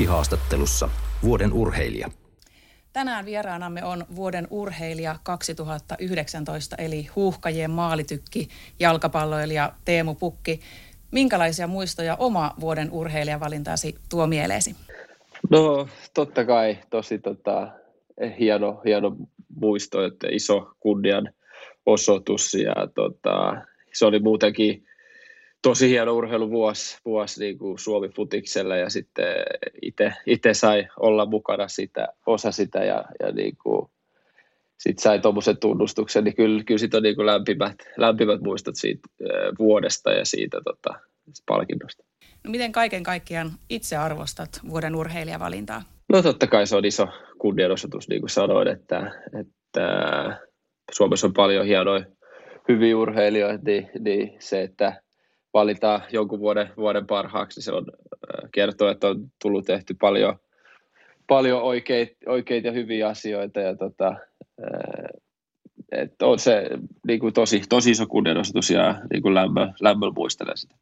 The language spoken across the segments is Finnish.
Ikihaastattelussa vuoden urheilija. Tänään vieraanamme on vuoden urheilija 2019 eli huuhkajien maalitykki jalkapalloilija Teemu Pukki. Minkälaisia muistoja oma vuoden urheilijavalintasi tuo mieleesi? No totta kai tosi tota, hieno, hieno muisto, että iso kunnian osoitus ja tota, se oli muutenkin tosi hieno urheiluvuosi vuosi niin kuin Suomi-futiksella ja sitten itse sai olla mukana sitä, osa sitä ja, ja niin kuin, sit sai tuommoisen tunnustuksen, niin kyllä, kyllä sit on niin kuin lämpimät, lämpimät muistot siitä vuodesta ja siitä tota, palkinnosta. No miten kaiken kaikkiaan itse arvostat vuoden urheilijavalintaa? No totta kai se on iso kunnianosoitus, niin kuin sanoin, että, että Suomessa on paljon hienoja hyviä urheilijoita, niin, niin se, että valitaan jonkun vuoden, vuoden parhaaksi. Se on, kertoo, että on tullut tehty paljon, paljon oikeita, oikeita ja hyviä asioita ja tota, että on se niin kuin tosi, tosi iso kunnianosoitus ja niin kuin lämmö, lämmöllä muistelen sitä.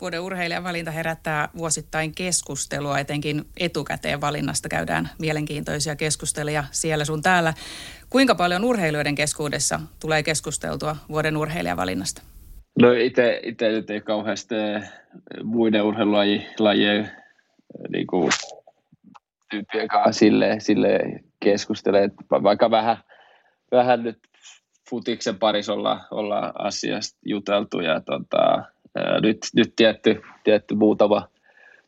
Vuoden urheilijan valinta herättää vuosittain keskustelua, etenkin etukäteen valinnasta käydään mielenkiintoisia keskusteluja siellä sun täällä. Kuinka paljon urheilijoiden keskuudessa tulee keskusteltua vuoden urheilijan valinnasta? No itse, itse nyt ei kauheasti muiden urheilulajien niin kuin, tyyppien kanssa sille, sille keskustele, vaikka vähän, vähän nyt futiksen parissa olla, olla asiasta juteltu ja tota, nyt, nyt tietty, tietty muutama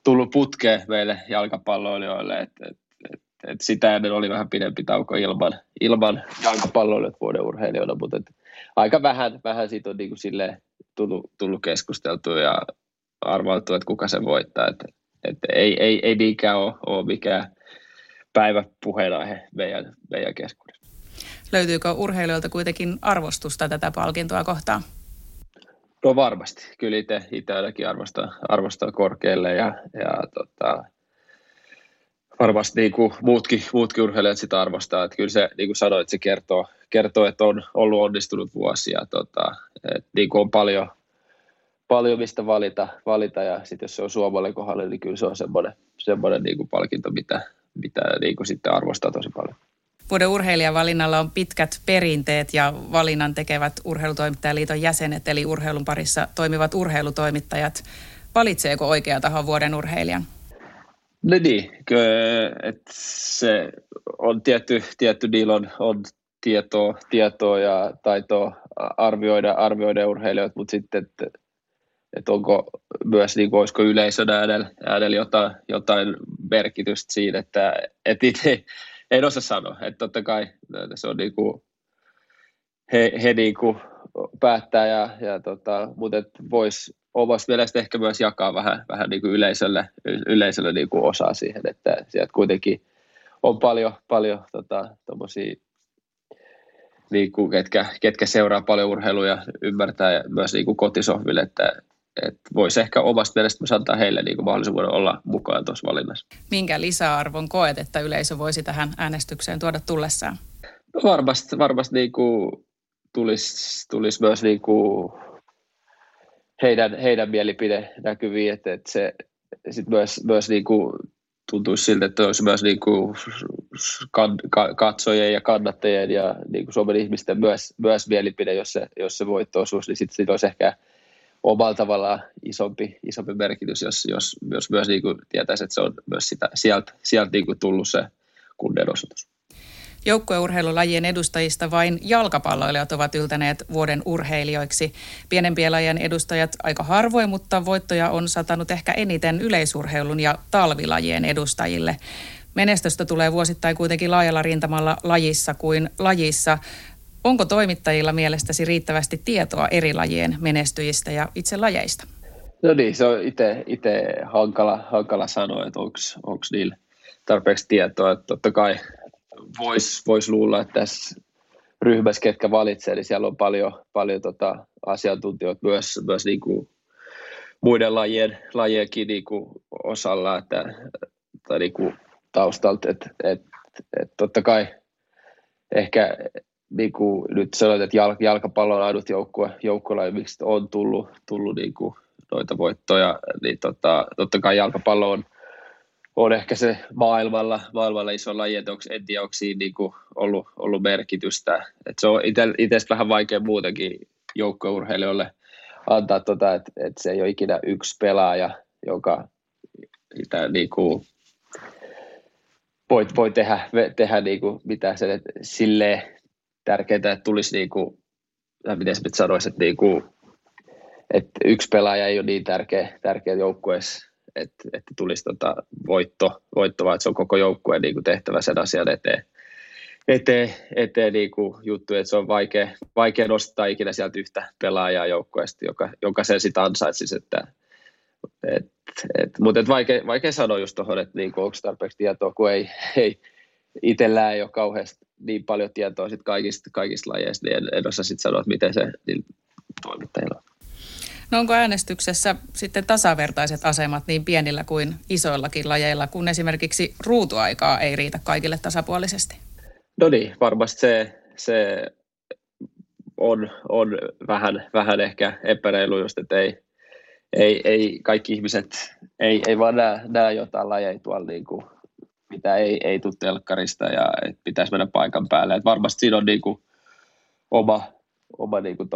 tullut putkeen meille jalkapalloilijoille, että et, et, et sitä ennen oli vähän pidempi tauko ilman, ilman jalkapalloilijoita vuoden urheilijoina, mutta et, aika vähän, vähän siitä on niin kuin silleen, tullut, tullut keskusteltua ja arvailtu, että kuka sen voittaa. Että, että ei, ei, ei niinkään ole, ole mikään päivä puheenaihe meidän, meidän keskuudessa. Löytyykö urheilijoilta kuitenkin arvostusta tätä palkintoa kohtaan? No varmasti. Kyllä itse, itse ainakin arvostaa, arvostaa korkealle ja, ja tota, varmasti niin kuin muutkin, muutkin urheilijat sitä arvostaa. Että kyllä se, niin kuin sanoit, se kertoo, kertoo, että on ollut onnistunut vuosi ja tota, että niin kuin on paljon, paljon mistä valita, valita ja sitten jos se on Suomalle kohdalle, niin kyllä se on semmoinen, semmoinen niin kuin palkinto, mitä, mitä niin kuin sitten arvostaa tosi paljon. Vuoden urheilijavalinnalla on pitkät perinteet ja valinnan tekevät urheilutoimittajaliiton jäsenet, eli urheilun parissa toimivat urheilutoimittajat. Valitseeko oikea taho vuoden urheilijan? No niin, että se on tietty, tietty niillä on, on tietoa, tietoa ja taitoa arvioida, arvioida urheilijoita, mutta sitten, että et onko myös, niin kuin, olisiko yleisön äänellä, äänellä jotain, jotain merkitystä siinä, että et itse en osaa sanoa, että totta kai se on niin kuin, he, he niin kuin päättää, ja, ja tota, mutta voisi omasta mielestä ehkä myös jakaa vähän, vähän niin kuin yleisölle, yleisölle niin kuin osaa siihen, että sieltä kuitenkin on paljon, paljon tota, niin kuin, ketkä, ketkä seuraa paljon urheilua ja ymmärtää myös niin kuin kotisohville, että, että voisi ehkä omasta mielestä myös antaa heille niin kuin mahdollisuuden olla mukaan tuossa valinnassa. Minkä lisäarvon koet, että yleisö voisi tähän äänestykseen tuoda tullessaan? No varmasti, varmasti niin kuin tulisi, tulisi myös niin kuin heidän, heidän mielipide näkyviin, että, että se sit myös, myös niin kuin tuntuisi siltä, että olisi myös niin kuin katsojien ja kannattajien ja niin kuin Suomen ihmisten myös, myös mielipide, jos se, jos se voitto osuisi, niin sitten sit olisi ehkä omalla tavallaan isompi, isompi merkitys, jos, jos, jos myös niin kuin tietäisi, että se on myös sitä, sieltä, sieltä niin kuin tullut se kunnianosoitus. Joukkueurheilulajien edustajista vain jalkapalloilijat ovat yltäneet vuoden urheilijoiksi. Pienempien lajien edustajat aika harvoin, mutta voittoja on satanut ehkä eniten yleisurheilun ja talvilajien edustajille. Menestystä tulee vuosittain kuitenkin laajalla rintamalla lajissa kuin lajissa. Onko toimittajilla mielestäsi riittävästi tietoa eri lajien menestyjistä ja itse lajeista? No niin, se on itse hankala, hankala sanoa, että onko niillä tarpeeksi tietoa. Että totta kai voisi vois luulla, että tässä ryhmässä, ketkä valitsee, niin siellä on paljon, paljon tota asiantuntijoita myös, myös niin kuin muiden lajien, lajienkin niin kuin osalla että, tai niin kuin taustalta. Että et, et totta kai ehkä niin kuin nyt sanoit, että jalkapallo on ainut joukkue, joukkue miksi on tullut, tullut niin kuin noita voittoja, niin tota, totta kai jalkapallo on, on ehkä se maailmalla, maailmalla iso laji, että onko, en tiedä, onko siinä niin kuin ollut, ollut merkitystä. Et se on itse vähän vaikea muutenkin joukkueurheilijoille antaa, tota, että, että se ei ole ikinä yksi pelaaja, joka mitä, niin kuin, voi, voi tehdä, tehdä niin kuin, mitä se silleen tärkeää, että tulisi niin kuin, miten nyt sanoisi, että, niin kuin, että yksi pelaaja ei ole niin tärkeä, tärkeä joukkueessa, että, että tulisi tota voitto, voitto, vaan että se on koko joukkueen niin kuin tehtävä sen asian eteen, eteen, eteen niin kuin juttu, että se on vaikea, vaikea nostaa ikinä sieltä yhtä pelaajaa joukkueesta, joka, joka sen sitten ansaitsisi, että et, et, mutta et vaikea, vaikea sanoa just tuohon, että niin onko tarpeeksi tietoa, kun ei, ei itsellään ei ole kauheasti niin paljon tietoa sit kaikista, kaikista lajeista, niin en, en osaa sitten sanoa, että miten se niin toimittajilla on. No onko äänestyksessä sitten tasavertaiset asemat niin pienillä kuin isoillakin lajeilla, kun esimerkiksi ruutuaikaa ei riitä kaikille tasapuolisesti? No niin, varmasti se, se on, on vähän, vähän ehkä epäreilu just, että ei, ei, ei kaikki ihmiset ei, ei vaan näe, näe jotain lajeja tuolla niin kuin, mitä ei, ei tule telkkarista ja että pitäisi mennä paikan päälle. Et varmasti siinä on niin kuin oma, oma niin kuin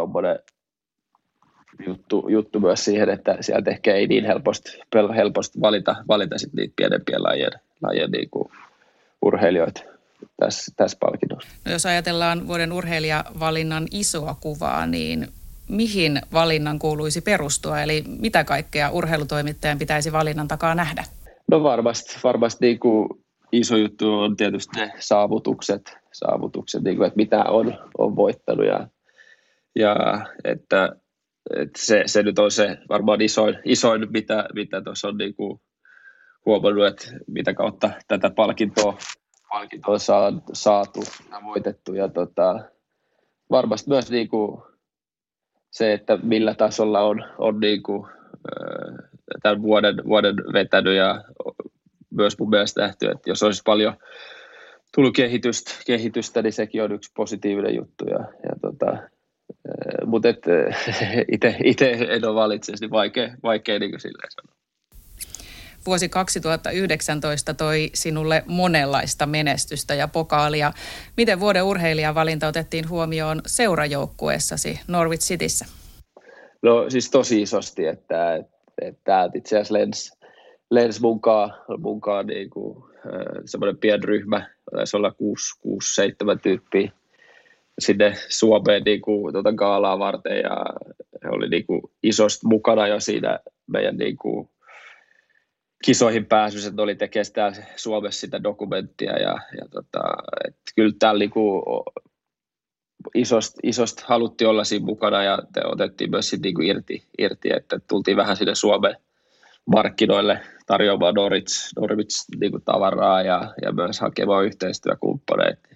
juttu, juttu myös siihen, että sieltä ehkä ei niin helposti, helposti valita, valita sit niitä pienempien lajien, lajien niin kuin urheilijoita tässä, tässä palkinnossa. No jos ajatellaan vuoden urheilijavalinnan isoa kuvaa, niin mihin valinnan kuuluisi perustua, eli mitä kaikkea urheilutoimittajan pitäisi valinnan takaa nähdä? No varmasti, varmasti niin kuin iso juttu on tietysti ne saavutukset, saavutukset niin kuin, että mitä on, on voittanut ja, ja että, että se, se, nyt on se varmaan isoin, isoin mitä, mitä on niin kuin huomannut, että mitä kautta tätä palkintoa, palkintoa on saatu ja voitettu ja tota, varmasti myös niin kuin se, että millä tasolla on, on niin kuin, tämän vuoden, vuoden vetänyt ja myös mun mielestä nähty, että jos olisi paljon tullut kehitystä, kehitystä niin sekin on yksi positiivinen juttu. Ja, ja tota, mutta itse en ole valitsemaan, niin vaikea, vaikea niin kuin silleen sanoa. Vuosi 2019 toi sinulle monenlaista menestystä ja pokaalia. Miten vuoden urheilijavalinta otettiin huomioon seurajoukkueessasi Norwich Cityssä? No siis tosi isosti, että, että, että itse asiassa lens, lens munkaan, munkaan niin kuin, semmoinen pieni ryhmä, taisi olla 6-7 tyyppiä sinne Suomeen niin kuin, tuota gaalaa varten ja he oli niin kuin, isosti mukana jo siinä meidän niin kuin, kisoihin pääsyssä, että oli tekemään Suomessa sitä dokumenttia ja, ja tota, et kyllä täällä niinku isosti, isosti haluttiin olla siinä mukana ja te otettiin myös sit niinku irti, irti, että tultiin vähän sinne Suomen markkinoille tarjoamaan Norwich, Norwich niinku tavaraa ja, ja myös hakemaan yhteistyökumppaneita.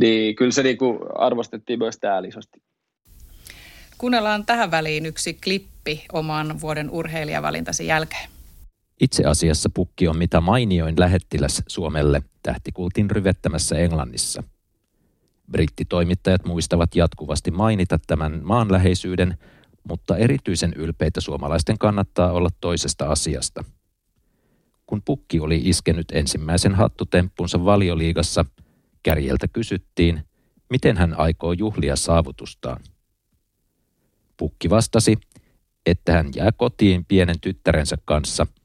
Niin kyllä se niinku arvostettiin myös täällä isosti. Kuunnellaan tähän väliin yksi klippi oman vuoden urheilijavalintasi jälkeen. Itse asiassa pukki on mitä mainioin lähettiläs Suomelle tähtikultin ryvettämässä Englannissa. Brittitoimittajat muistavat jatkuvasti mainita tämän maanläheisyyden, mutta erityisen ylpeitä suomalaisten kannattaa olla toisesta asiasta. Kun pukki oli iskenyt ensimmäisen hattutemppunsa valioliigassa, kärjeltä kysyttiin, miten hän aikoo juhlia saavutustaan. Pukki vastasi, että hän jää kotiin pienen tyttärensä kanssa –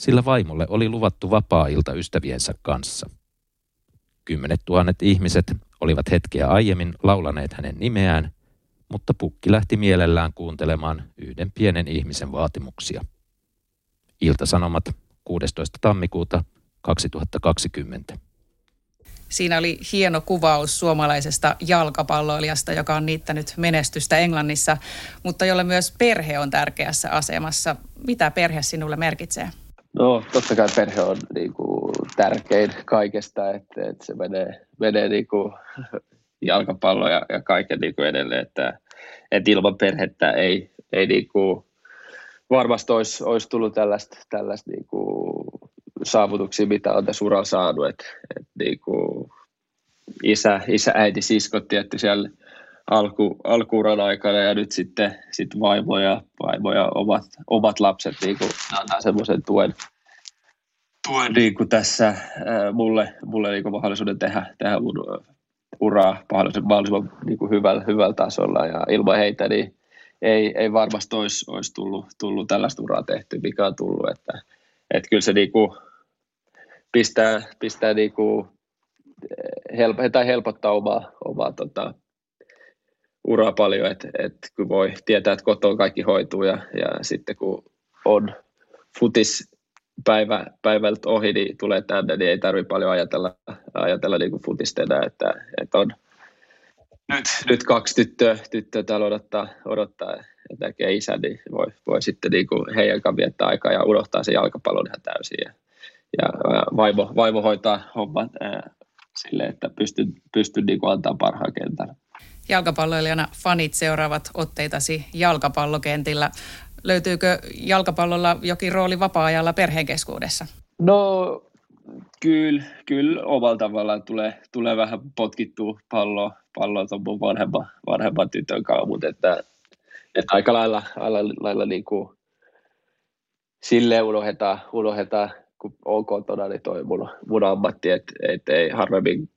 sillä vaimolle oli luvattu vapaa-ilta ystäviensä kanssa. Kymmenet tuhannet ihmiset olivat hetkeä aiemmin laulaneet hänen nimeään, mutta pukki lähti mielellään kuuntelemaan yhden pienen ihmisen vaatimuksia. Iltasanomat 16. tammikuuta 2020. Siinä oli hieno kuvaus suomalaisesta jalkapalloilijasta, joka on niittänyt menestystä Englannissa, mutta jolle myös perhe on tärkeässä asemassa. Mitä perhe sinulle merkitsee? No totta kai perhe on niin kuin, tärkein kaikesta, että, että se menee, menee niin kuin, jalkapallo ja, ja kaiken niin kuin edelleen, että, että ilman perhettä ei, ei niin kuin, varmasti olisi, olisi tullut tällaista, tällaista niin kuin, saavutuksia, mitä on tässä uralla saanut. Et, et, niin kuin, isä, isä, äiti, siskot tietty siellä alku, alkuuran aikana ja nyt sitten sit vaimo ja, omat, omat lapset niin kuin, antaa semmoisen tuen, tuen niin kuin tässä ää, mulle, mulle niin kuin mahdollisuuden tehdä, tehdä mun uraa mahdollisimman, mahdollisimman niin kuin hyvällä, hyvällä tasolla ja ilman heitä niin ei, ei varmasti olisi, olisi tullut, tullut tällaista uraa tehty, mikä on tullut. Että, että kyllä se niin kuin pistää, pistää niin kuin help, tai helpottaa omaa, omaa tota, uraa paljon, että et, kun voi tietää, että kotona kaikki hoituu ja, ja sitten kun on futis päivä, päivältä ohi, niin tulee tänne, niin ei tarvitse paljon ajatella, ajatella niin kuin futista enää, että, että on nyt, nyt kaksi tyttöä, tyttöä täällä odottaa, odottaa että näkee isän, niin voi, voi sitten niin kuin heidän kanssa viettää aikaa ja unohtaa se jalkapallon ihan täysin. Ja, ja vaimo, vaimo hoitaa hommat sille, että pystyn, pystyn niin antaa parhaan kentällä. Jalkapalloilijana fanit seuraavat otteitasi jalkapallokentillä. Löytyykö jalkapallolla jokin rooli vapaa-ajalla perheen keskuudessa? No kyllä, kyllä omalla tavallaan tulee, tulee vähän potkittua palloa, palloa tuon mun vanhemman, vanhemman tytön kanssa, mutta että, että aika lailla, lailla, lailla niin kuin, silleen unohdetaan, unohdetaan, kun on kotona, niin toi mun, mun ammatti, että et ei harvemmin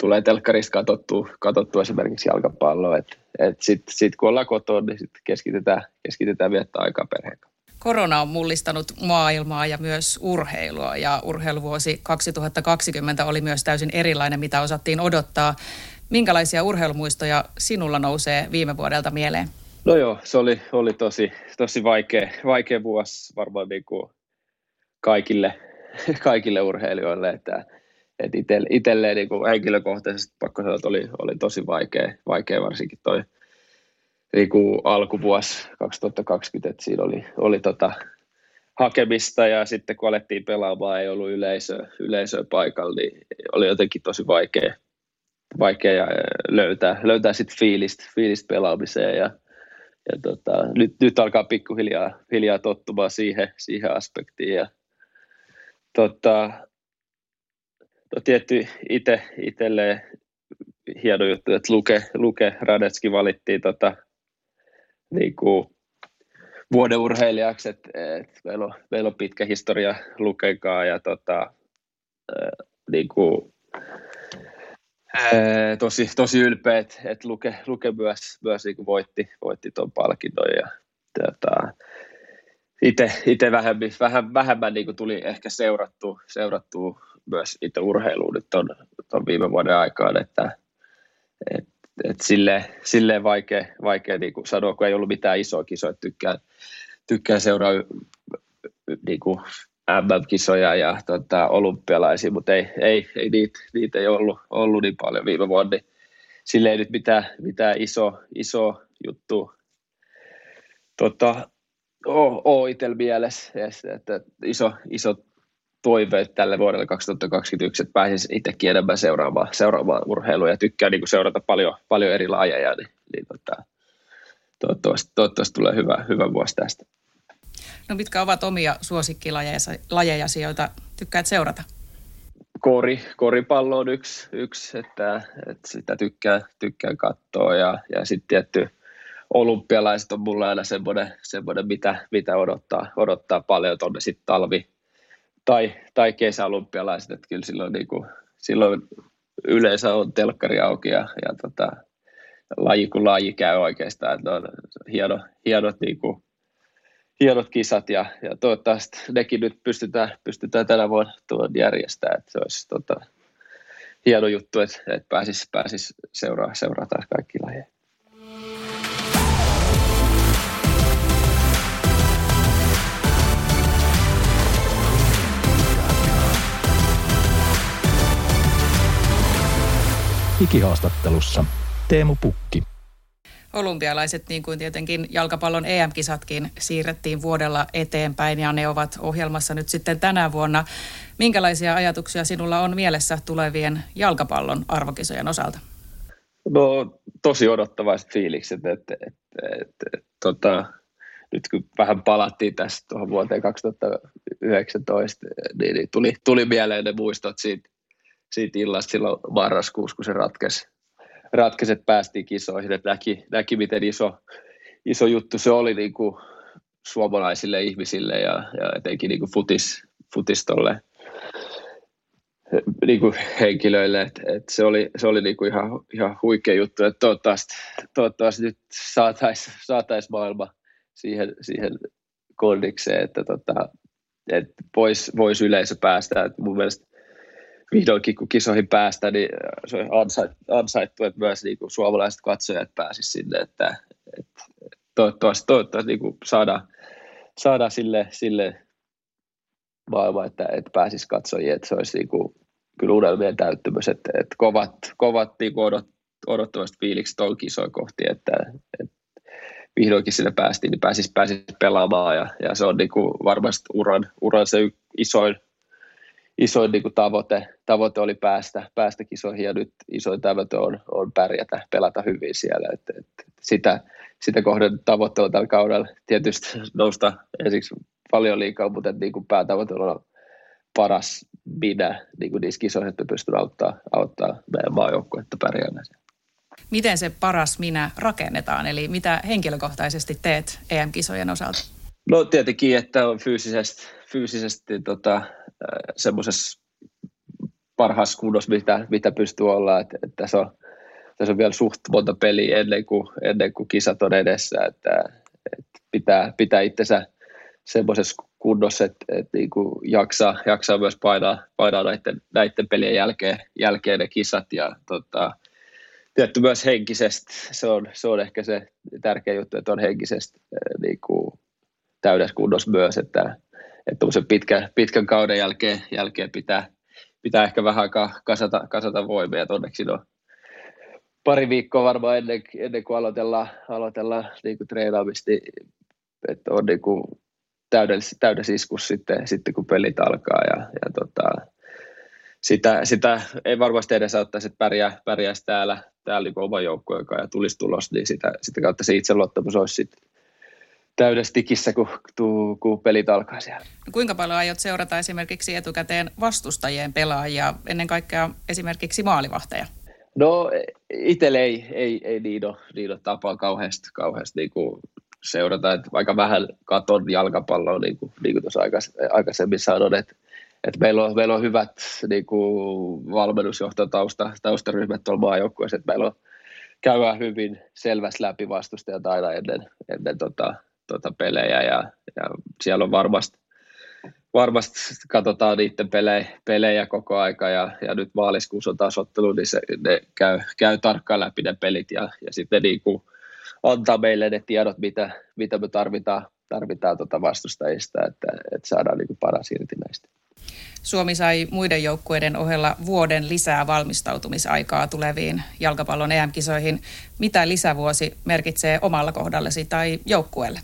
tulee telkkarista katsottua, katsottua esimerkiksi jalkapalloa. Että et sitten sit kun ollaan kotona, niin sit keskitytään, keskitytään viettää aikaa perheen Korona on mullistanut maailmaa ja myös urheilua ja urheiluvuosi 2020 oli myös täysin erilainen, mitä osattiin odottaa. Minkälaisia urheilumuistoja sinulla nousee viime vuodelta mieleen? No joo, se oli, oli tosi, tosi vaikea, vaikea vuosi varmaan niin kuin kaikille, kaikille urheilijoille, että et itelle, itselleen niin kuin henkilökohtaisesti pakko sanoa, että oli, oli tosi vaikea, vaikea varsinkin toi niin kuin alkuvuosi 2020, että siinä oli, oli tota hakemista ja sitten kun alettiin pelaamaan, ei ollut yleisö, yleisöä paikalla, niin oli jotenkin tosi vaikea, vaikea löytää, löytää sitten fiilistä, fiilistä pelaamiseen ja, ja tota, nyt, nyt alkaa pikkuhiljaa hiljaa tottumaan siihen, siihen aspektiin ja tota, no tietty itse itselleen hieno juttu, että Luke, Luke Radetski valittiin tota, niin kuin vuoden urheilijaksi, että, että meillä, on, meillä on pitkä historia Lukenkaan ja tota, niin kuin, tosi, tosi ylpeä, että, että Luke, Luke myös, myös niin kuin voitti, voitti tuon palkinnon ja tota, itse vähemmän, vähän, vähemmän niin kuin tuli ehkä seurattu, seurattu myös itse urheiluun nyt ton viime vuoden aikaan, että et, et silleen, silleen vaikea, vaikea niin kuin sanoa, kun ei ollut mitään isoa kisoa, tykkään, tykkään seuraa niin kuin MM-kisoja ja tota, olympialaisia, mutta ei, ei, ei niitä, niitä ei ollut, ollut niin paljon viime vuonna, niin sille ei nyt mitään, mitään iso, iso juttu tota, ole, ole itsellä mielessä, että iso, iso toiveet tälle vuodelle 2021, että pääsis itsekin enemmän seuraamaan, seuraamaan urheilua ja tykkää niin seurata paljon, paljon eri lajeja, niin, niin tota, toivottavasti, toivottavasti tulee hyvä, hyvä vuosi tästä. No mitkä ovat omia suosikkilajejasi, joita tykkäät seurata? Kori, koripallo on yksi, yksi että, että sitä tykkää, tykkään katsoa ja, ja sitten tietty olympialaiset on mulla aina semmoinen, semmoinen mitä, mitä odottaa, odottaa paljon tuonne sitten talvi, tai, tai kesäolympialaiset, että kyllä silloin, niin kuin, silloin yleensä on telkkari auki ja, ja tota, laji kuin laji käy oikeastaan, että on hieno, hienot, niin kuin, hienot kisat ja, ja toivottavasti nekin nyt pystytään, pystytään tänä vuonna tuon järjestämään, että se olisi tota, hieno juttu, että, että pääsisi pääsis seuraa, seurata kaikki lajeja. Ikihaastattelussa Teemu Pukki. Olympialaiset, niin kuin tietenkin jalkapallon EM-kisatkin, siirrettiin vuodella eteenpäin ja ne ovat ohjelmassa nyt sitten tänä vuonna. Minkälaisia ajatuksia sinulla on mielessä tulevien jalkapallon arvokisojen osalta? No tosi odottavaiset fiilikset, että, että, että, että tota, nyt kun vähän palattiin tästä tuohon vuoteen 2019, niin, niin tuli, tuli mieleen ne muistot siitä, siitä illasta silloin marraskuussa, kun se ratkesi, ratkesi että päästiin kisoihin, että näki, näki miten iso, iso juttu se oli niin kuin suomalaisille ihmisille ja, ja etenkin niin kuin futis, futistolle niin kuin henkilöille, että, että se oli, se oli niin kuin ihan, ihan huikea juttu, että toivottavasti, toivottavasti nyt saataisiin saatais maailma siihen, siihen kondikseen, että, tota, että voisi vois yleisö päästä. Että mun mielestä vihdoinkin kun kisoihin päästä, niin se on ansaittu, että myös niin kuin suomalaiset katsojat pääsisivät sinne, että, että toivottavasti, toivottavasti niin saadaan, saadaan sille, sille maailma, että, että pääsisi katsojia, että se olisi niin kuin, kyllä unelmien täyttymys, että, että kovat, kovat niin kuin odot, odottavasti fiilikset on kisoja kohti, että, että vihdoinkin sinne päästiin, niin pääsisi, pääsisi pelaamaan ja, ja se on niin kuin varmasti uran, uran se isoin, isoin niin kuin tavoite, tavoite oli päästä, päästä kisoihin ja nyt isoin tavoite on, on pärjätä, pelata hyvin siellä. Et, et, sitä, sitä kohden tavoitteella tällä kaudella tietysti nousta ensiksi paljon liikaa, mutta niin kuin päätavoite on paras minä niin kuin niissä kisoissa, että pystyn auttaa, auttaa meidän maajoukkuetta pärjäämään. Miten se paras minä rakennetaan, eli mitä henkilökohtaisesti teet EM-kisojen osalta? No tietenkin, että on fyysisesti, fyysisesti tota, semmoisessa parhaassa kunnossa, mitä, mitä pystyy olla. Että, että tässä, on, tässä on vielä suht monta peliä ennen kuin, ennen kuin kisat on edessä, että, että pitää, pitää itsensä semmoisessa kunnossa, että, että niin kuin jaksaa, jaksaa myös painaa, painaa näiden, näiden pelien jälkeen, jälkeen ne kisat ja tota, tietty myös henkisesti, se on, se on ehkä se tärkeä juttu, että on henkisesti niin kuin täydessä kunnossa myös, että, että pitkän, pitkän kauden jälkeen, jälkeen pitää, pitää ehkä vähän aikaa kasata, kasata voimia, että onneksi on pari viikkoa varmaan ennen, ennen kuin aloitellaan, aloitellaan niin kuin treenaamista, niin, että on niin kuin täydessä, täydessä iskussa sitten, sitten, kun pelit alkaa ja, ja tota, sitä, sitä, ei varmasti edes ottaisi, että pärjää, pärjäisi täällä, täällä niin oma joukkueen ja tulisi tulos, niin sitä, sitä kautta se itseluottamus olisi sitten täydessä tikissä, kun, kun, kun pelit alkaa siellä. Kuinka paljon aiot seurata esimerkiksi etukäteen vastustajien pelaajia, ennen kaikkea esimerkiksi maalivahteja? No itselle ei, ei, ei ole, niin ole tapaa kauheasti, kauheasti niin kuin seurata, että aika vähän katon jalkapalloa, niin kuin, niin kuin tuossa aikaisemmin sanoin, että, että meillä, on, meillä on hyvät niin kuin valmennusjohtotausta, taustaryhmät tuolla maajoukkueessa, että meillä on käydään hyvin selvästi läpi vastustajat aina ennen, ennen tota, tota pelejä ja, ja, siellä on varmasti, varmasti katsotaan niiden pelejä, pelejä koko aika ja, ja nyt maaliskuussa on taas ottelu, niin se, ne käy, käy tarkkaan läpi ne pelit ja, ja sitten niin kuin antaa meille ne tiedot, mitä, mitä me tarvitaan, tarvitaan tuota vastustajista, että, että saadaan niin kuin paras irti näistä. Suomi sai muiden joukkueiden ohella vuoden lisää valmistautumisaikaa tuleviin jalkapallon EM-kisoihin. Mitä lisävuosi merkitsee omalla kohdallesi tai joukkueelle?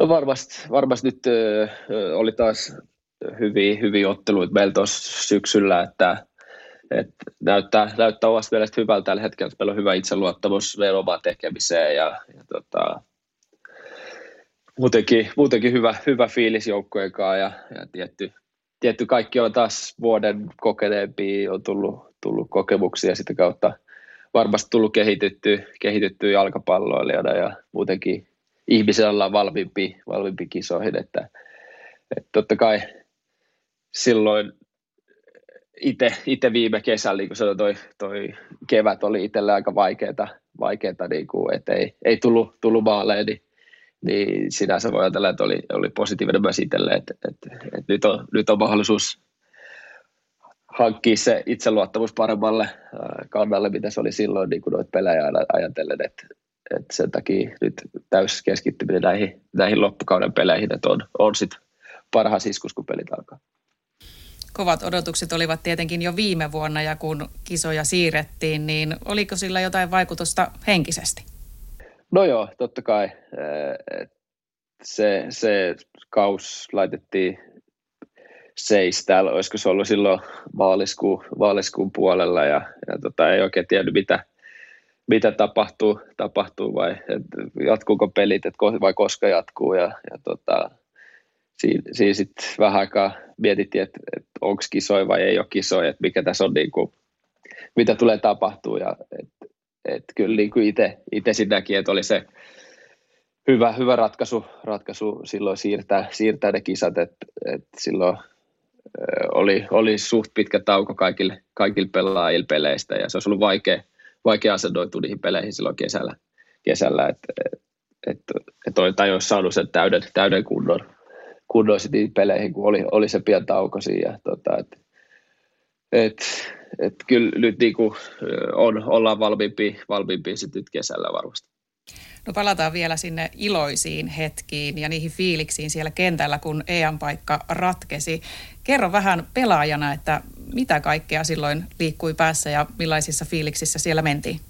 No varmasti, varmasti nyt ö, oli taas hyviä, hyviä otteluita meillä tuossa syksyllä, että, että näyttää, näyttää omasta mielestä hyvältä tällä hetkellä, meillä on hyvä itseluottamus meidän omaan tekemiseen ja, ja tota, muutenkin, muutenkin hyvä, hyvä fiilis joukkojen kanssa ja, ja tietty, tietty kaikki on taas vuoden kokeneempia, on tullut, tullut kokemuksia sitä kautta varmasti tullut kehitytty, kehitytty jalkapalloilijana ja muutenkin ihmisellä ollaan valmiimpi, valmiimpi kisoihin, että, että totta kai silloin itse viime kesällä, niin kuin sanoin, toi, toi kevät oli itselle aika vaikeaa, vaikeata, niin kuin, että ei, ei tullut, tullut maaleja, niin, niin sinänsä voi ajatella, että oli, oli positiivinen myös itselle, että, että, että nyt, on, nyt on mahdollisuus hankkia se itseluottamus paremmalle kannalle, mitä se oli silloin niin kuin noita pelejä ajatellen, että, että sen takia nyt täys keskittyminen näihin, näihin loppukauden peleihin, että on, on sitten parhaassa iskus, kun pelit alkaa. Kovat odotukset olivat tietenkin jo viime vuonna ja kun kisoja siirrettiin, niin oliko sillä jotain vaikutusta henkisesti? No joo, totta kai. Se, se kaus laitettiin seis täällä, olisiko se ollut silloin maaliskuun, maaliskuun puolella ja, ja tota, ei oikein tiennyt mitä, mitä tapahtuu, tapahtuu vai et, jatkuuko pelit et, vai koska jatkuu ja, ja tota, siinä, siinä sitten vähän aikaa mietittiin, että, että onko kisoja vai ei ole kisoja, että mikä tässä on niin kuin, mitä tulee tapahtuu ja et, et kyllä niin itse, näki, että oli se hyvä, hyvä ratkaisu, ratkaisu silloin siirtää, siirtää ne kisat, että, että silloin oli, oli suht pitkä tauko kaikille, kaikille pelaajille peleistä ja se olisi ollut vaikea, vaikea asennoitua niihin peleihin silloin kesällä, kesällä että et, et, et, tai olisi saanut sen täyden, täyden kunnon, kunnon niihin peleihin, kun oli, oli se pian tauko siinä. Tota, et, et, et kyllä nyt niinku on, ollaan valmiimpi, valmiimpi sitten nyt kesällä varmasti. No palataan vielä sinne iloisiin hetkiin ja niihin fiiliksiin siellä kentällä, kun EM-paikka ratkesi. Kerro vähän pelaajana, että mitä kaikkea silloin liikkui päässä ja millaisissa fiiliksissä siellä mentiin?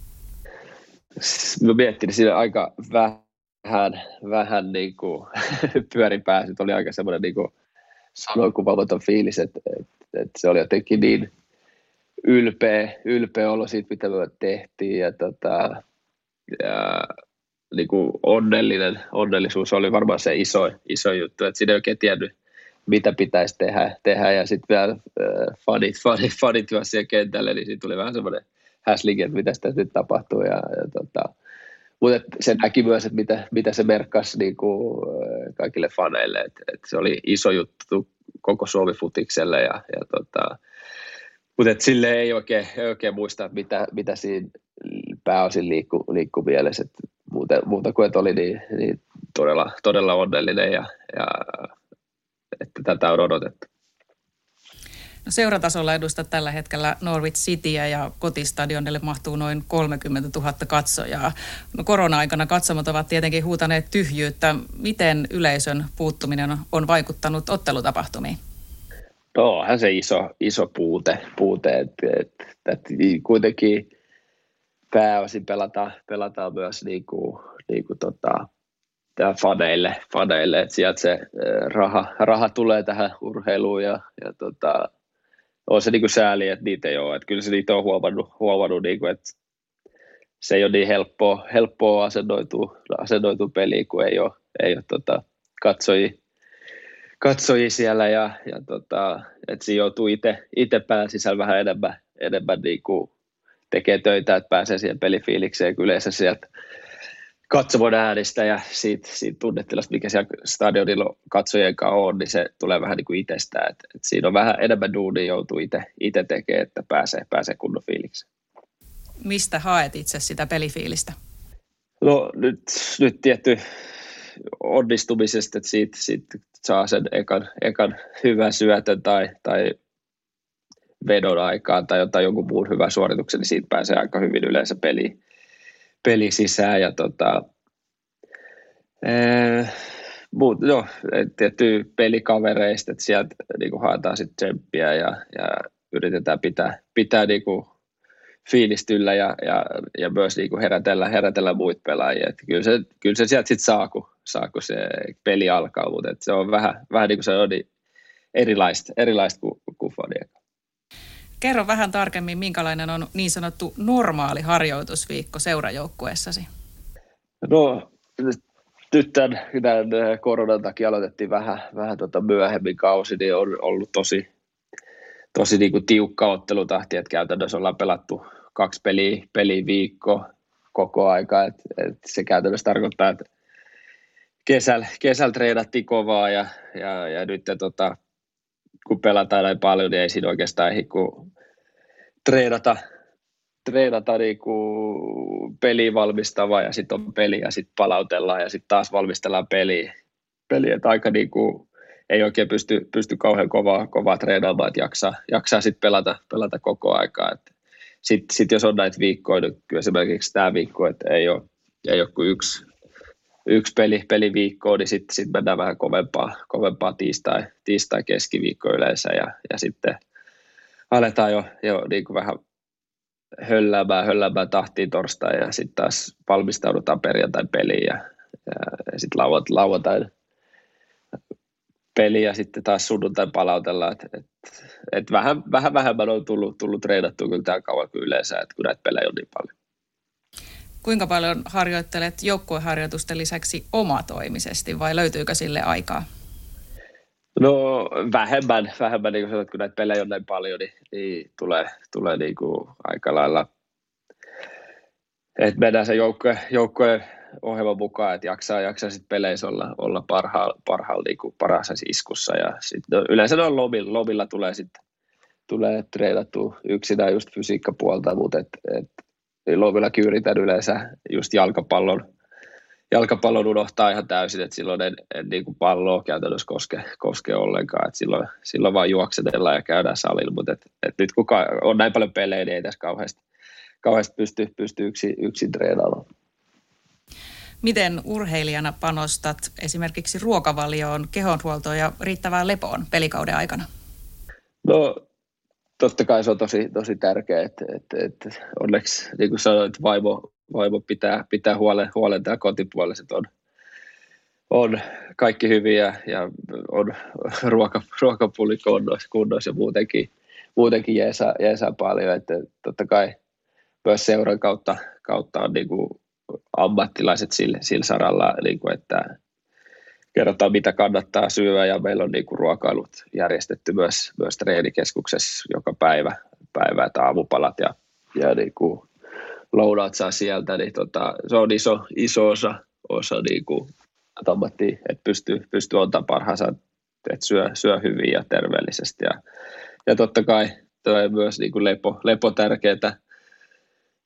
Mä miettin siinä aika vähän, vähän niin kuin pyörin päässä. Oli aika semmoinen niin sanoinkuvaamaton fiilis, että, että, että, se oli jotenkin niin ylpeä, ylpeä olo siitä, mitä me tehtiin. Ja, tota, ja niin kuin onnellinen, onnellisuus oli varmaan se iso, iso juttu, että siinä ei oikein tiennyt, mitä pitäisi tehdä, tehdä. ja sitten vielä äh, fanit, fanit, fanit myös siellä kentälle, niin siinä tuli vähän semmoinen häslinki, että mitä sitä nyt tapahtuu, ja, ja tota, mutta se näki myös, että mitä, mitä se merkkasi niin kuin, äh, kaikille faneille, että, että se oli iso juttu koko Suomi-futikselle, ja, ja tota, mutta sille ei oikein, ei oikein muista, mitä, mitä siinä pääosin liikkuu liikku mielessä. Et muuta, muuta kuin, että oli niin, niin todella, todella onnellinen ja, ja että tätä on odotettu. No seuratasolla edustat tällä hetkellä Norwich Cityä ja kotistadionille mahtuu noin 30 000 katsojaa. No korona-aikana katsomot ovat tietenkin huutaneet tyhjyyttä. Miten yleisön puuttuminen on vaikuttanut ottelutapahtumiin? No onhan se iso, iso puute, puute että, että, että kuitenkin – pääosin pelataan, pelataan myös niin kuin, niin kuin tota, faneille, faneille, että sieltä se raha, raha tulee tähän urheiluun ja, ja tota, on se niin kuin sääli, että niitä ei ole. Että kyllä se niitä on huomannut, huomannut niin kuin, että se ei ole niin helppoa, helppoa asennoitua, asennoitua peliin, kun ei ole, ei ole tota, katsojia, katsojia siellä ja, ja tota, että siinä joutuu itse pään sisällä vähän enemmän, enemmän niin kuin tekee töitä, että pääsee siihen pelifiilikseen, yleensä sieltä katsomon äänistä ja siitä, siitä tunnetilasta, mikä siellä stadionilla katsojien kanssa on, niin se tulee vähän niin kuin itsestään. että että siinä on vähän enemmän duunia joutuu itse tekemään, että pääsee, pääsee kunnon fiilikseen. Mistä haet itse sitä pelifiilistä? No nyt, nyt tietty onnistumisesta, että siitä, siitä saa sen ekan, ekan hyvän syötön tai, tai vedon aikaan tai jotain jonkun muun hyvän suorituksen, niin siitä pääsee aika hyvin yleensä peli, peli sisään. Ja tota, ee, muut, no, tietty pelikavereista, että sieltä niin kuin haetaan sitten tsemppiä ja, ja yritetään pitää, pitää niin kuin fiilistyllä ja, ja, ja myös niin kuin herätellä, herätellä muita pelaajia. Että kyllä, se, kyllä se sieltä sitten saa, kun, saa, kun se peli alkaa, mutta se on vähän, vähän niin kuin se on niin erilaista, erilaista kuin, kuin fanien Kerro vähän tarkemmin, minkälainen on niin sanottu normaali harjoitusviikko seurajoukkueessasi? No nyt tämän, tämän koronan takia aloitettiin vähän, vähän tota myöhemmin kausi, niin on ollut tosi, tosi niin kuin tiukka ottelutahti, että käytännössä ollaan pelattu kaksi peliä, peliä viikko koko aika, että, että se käytännössä tarkoittaa, että kesällä, kesällä treenattiin kovaa ja, ja, ja nyt tota, kun pelataan näin paljon, niin ei siinä oikeastaan ehdi kun treenata, treenata niinku peli valmistava ja sitten on peli ja sitten palautellaan ja sitten taas valmistellaan peli. peli että aika niinku, ei oikein pysty, pysty kauhean kovaa, kovaa treenaamaan, että jaksaa, jaksaa sitten pelata, pelata koko aikaa. Sitten sit jos on näitä viikkoja, nyt kyllä esimerkiksi tämä viikko, että ei ole, ei ole kuin yksi, yksi peli, peli viikkoon, niin sitten sit mennään vähän kovempaa, kovempaa tiistai, tiistai keskiviikko yleensä ja, ja sitten aletaan jo, jo niin kuin vähän hölläämään, hölläämään tahtiin torstai ja sitten taas valmistaudutaan perjantai peliin ja, ja, sitten lauantai, lauantai peli ja sitten taas sunnuntai palautellaan. Et, et, et vähän, vähän vähemmän on tullut, tullut treenattua kyllä tämän kauan kuin yleensä, että kun näitä pelejä on niin paljon. Kuinka paljon harjoittelet joukkueharjoitusten lisäksi omatoimisesti vai löytyykö sille aikaa? No vähemmän, vähemmän niin kuin kun näitä pelejä on näin paljon, niin, niin tulee, tulee niin kuin aika lailla, että mennään se joukkue, joukkue ohjelman mukaan, että jaksaa, jaksaa sit peleissä olla, olla parhaalla, parhaalla niin parhaassa iskussa. Ja sit, no, yleensä on lomilla, lomilla tulee sitten tulee treenattua yksinään just fysiikkapuolta, mutta et, et, lomillakin yritän yleensä just jalkapallon, jalkapallon unohtaa ihan täysin, että silloin en, en niin kuin palloa käytännössä koske, koske ollenkaan, että silloin, silloin vaan juoksetellaan ja käydään salilla, mutta et, et nyt kun on näin paljon pelejä, niin ei tässä kauheasti, kauheasti pysty, pysty yksin, yksin treenaamaan. Miten urheilijana panostat esimerkiksi ruokavalioon, kehonhuoltoon ja riittävään lepoon pelikauden aikana? No totta kai se on tosi, tosi tärkeää, että, että, että onneksi niin kuin sanoit, vaimo, vaimo pitää, pitää huolen, huolen täällä kotipuoliset on, on kaikki hyviä ja on ruoka, ruokapulli kunnossa, kunnossa ja muutenkin, muutenkin jeesaa, jeesaa paljon, että totta kai myös seuran kautta, kautta on niin kuin ammattilaiset sillä, sillä saralla, niin kuin, että kerrotaan mitä kannattaa syödä ja meillä on niin kuin ruokailut järjestetty myös, myös treenikeskuksessa joka päivä, päivä että aamupalat ja, ja niin kuin lounaat saa sieltä, niin tota, se on iso, iso osa, osa niin kuin ammattia, että pystyy, pystyy antamaan parhaansa, että syö, syö hyvin ja terveellisesti. Ja, ja totta kai toi myös niin kuin lepo, lepo tärkeää,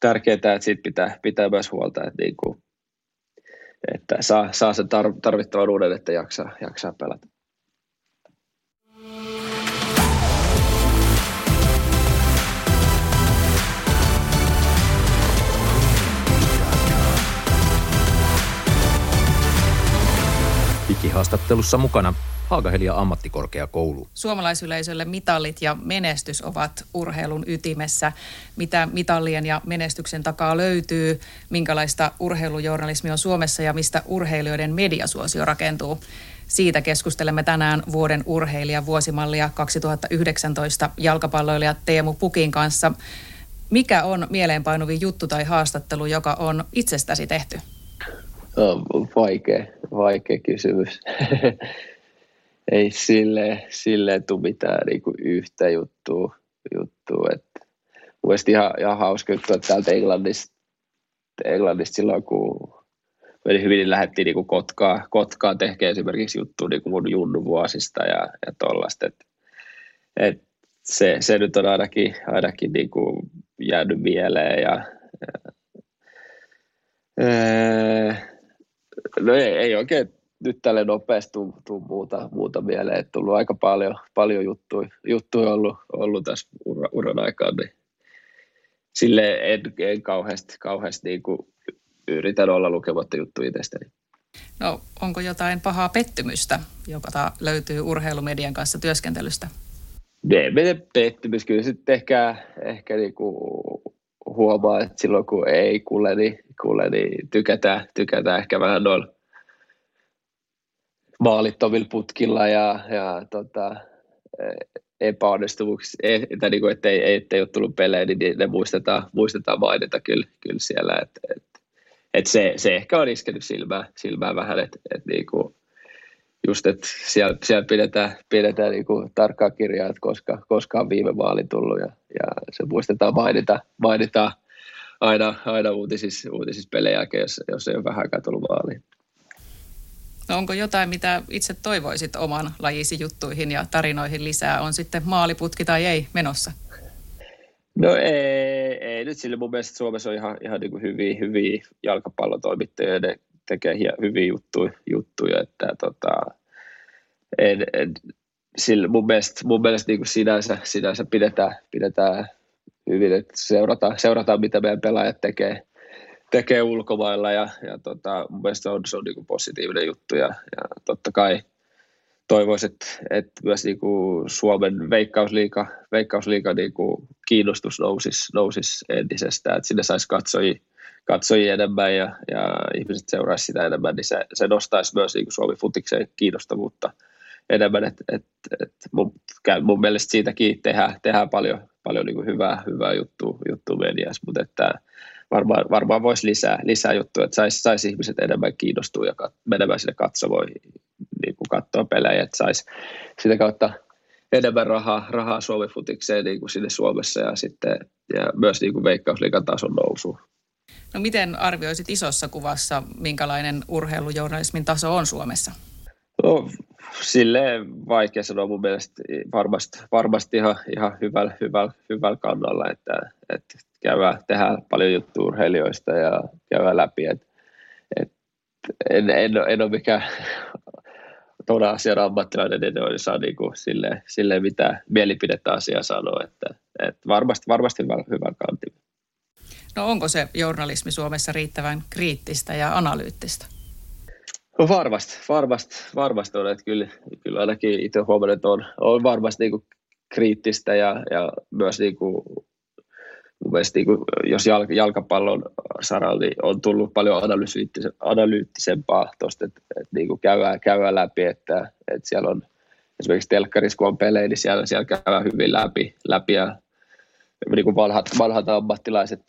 tärkeää, että siitä pitää, pitää myös huolta, että, niin kuin, että saa, saa sen tarvittavan uuden, että jaksaa, jaksaa pelata. Digihaastattelussa mukana Haagahelia ammattikorkeakoulu. Suomalaisyleisölle mitallit ja menestys ovat urheilun ytimessä. Mitä mitallien ja menestyksen takaa löytyy, minkälaista urheilujournalismi on Suomessa ja mistä urheilijoiden mediasuosio rakentuu. Siitä keskustelemme tänään vuoden urheilija vuosimallia 2019 jalkapalloilija Teemu Pukin kanssa. Mikä on mieleenpainuvin juttu tai haastattelu, joka on itsestäsi tehty? Vaikea, vaikea kysymys. ei sille, sille tule mitään niin kuin yhtä juttua. juttua. mielestäni ihan, ihan hauska juttu, että täältä Englannista, Englannista silloin, kun meni hyvin, niin lähdettiin niin kuin Kotkaa, Kotkaa tekemään esimerkiksi juttua niin kuin mun junnuvuosista ja, ja tollaista. Et, et se, se, nyt on ainakin, ainakin niin kuin jäänyt mieleen ja, ja ää, no ei, ei oikein nyt tälle nopeasti tuu, tuu muuta, muuta mieleen, että tullut aika paljon, paljon juttuja, juttuja ollut, ollut tässä ura, uran aikaan, niin sille en, en kauheasti, kauheasti niin kuin yritän olla lukematta juttuja itsestäni. No, onko jotain pahaa pettymystä, joka löytyy urheilumedian kanssa työskentelystä? Ne mene pettymys. Kyllä sitten ehkä, ehkä niinku huomaa, että silloin kun ei kuule, niin, kuule, niin tykätään, tykätään ehkä vähän noilla maalittomilla putkilla ja, ja tota, epäonnistuvuuksissa, e, tai niin kuin, ettei, ettei ole tullut pelejä, niin ne muistetaan, muistetaan mainita kyllä, kyllä siellä. Et, et, et se, se, ehkä on iskenyt silmää, silmää vähän, että et niin kuin, just, että siellä, siellä pidetään, pidetään niin kuin tarkkaa kirjaa, että koska, koska on viime maali tullut ja, ja se muistetaan mainita, mainitaan aina, aina uutisissa, uutisissa pelejä jos, jos ei ole vähän aikaa tullut maaliin. No onko jotain, mitä itse toivoisit oman lajisi juttuihin ja tarinoihin lisää? On sitten maaliputki tai ei menossa? No ei, ei nyt sille mun mielestä Suomessa on ihan, ihan niin kuin hyviä, hyviä jalkapallotoimittajia, ne tekee hyviä juttuja, juttuja että tota, en, en, sillä mun mielestä, mun mielestä niin kuin sinänsä, sinänsä pidetään, pidetään hyvin, että seurataan, seurataan, mitä meidän pelaajat tekee, tekee ulkomailla ja, ja tota, mun mielestä se on, se on niin positiivinen juttu ja, ja totta kai toivoisin, että, että myös niin kuin Suomen veikkausliiga, veikkausliiga niin kuin kiinnostus nousisi, nousisi entisestään, että sinne saisi katsojia, katsojia enemmän ja, ja ihmiset seuraisi sitä enemmän, niin se, se nostaisi myös niin kuin Suomi futikseen kiinnostavuutta enemmän, että et, et mun, mun mielestä siitäkin tehdään, tehdään paljon, paljon niin kuin hyvää, hyvää juttua, juttua mediassa, mutta että varmaan, varmaan voisi lisää, lisää juttuja, että saisi sais ihmiset enemmän kiinnostua ja kat, menemään sinne katsomoihin niin kuin katsoa pelejä, että saisi sitä kautta enemmän rahaa, rahaa Suomi-futikseen niin kuin sinne Suomessa ja sitten ja myös niin kuin veikkausliikan tason nousu. No miten arvioisit isossa kuvassa, minkälainen urheilujournalismin taso on Suomessa? No, silleen vaikea sanoa mun mielestä varmasti, varmasti ihan, ihan hyvällä, hyvällä, hyvällä kannalla, että, että käydään, tehdään paljon juttuja urheilijoista ja käydään läpi, että, että en, en, en ole mikään tuoda asian ammattilainen, en ole saa niin kuin silleen, silleen mitään mielipidettä asiaa sanoa, että, että varmasti, varmasti hyvä, hyvä kanti. No onko se journalismi Suomessa riittävän kriittistä ja analyyttistä? No varmasti, varmasti, varmasti on, että kyllä, kyllä ainakin itse huomannut, että on, on varmasti niin kuin kriittistä ja, ja myös niin kuin, mun mielestä niin kuin, jos jalk, jalkapallon saralla niin on tullut paljon analyyttisempaa tuosta, että, että niin kuin käydään, käydään läpi, että, että siellä on esimerkiksi telkkarissa, kun on pelejä, niin siellä, siellä käydään hyvin läpi, läpi ja niin kuin vanhat, vanhat ammattilaiset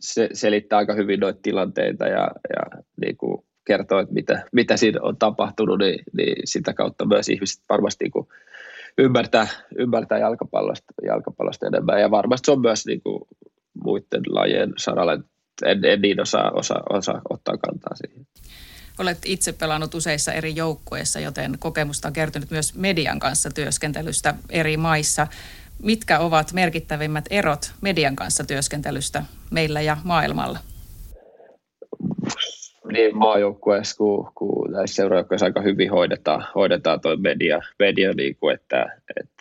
se, selittää aika hyvin noita tilanteita ja, ja niin kuin kertoo, että mitä, mitä siinä on tapahtunut, niin, niin sitä kautta myös ihmiset varmasti kuin ymmärtää, ymmärtää jalkapallosta, jalkapallosta enemmän. Ja varmasti se on myös niin kuin muiden lajien saralla, en, en niin osaa, osaa, osaa ottaa kantaa siihen. Olet itse pelannut useissa eri joukkueissa, joten kokemusta on kertynyt myös median kanssa työskentelystä eri maissa. Mitkä ovat merkittävimmät erot median kanssa työskentelystä meillä ja maailmalla? Niin maajoukkueessa kuin, kuin näissä seurajoukkueissa aika hyvin hoidetaan, hoidetaan tuo media, media niin kuin, että, että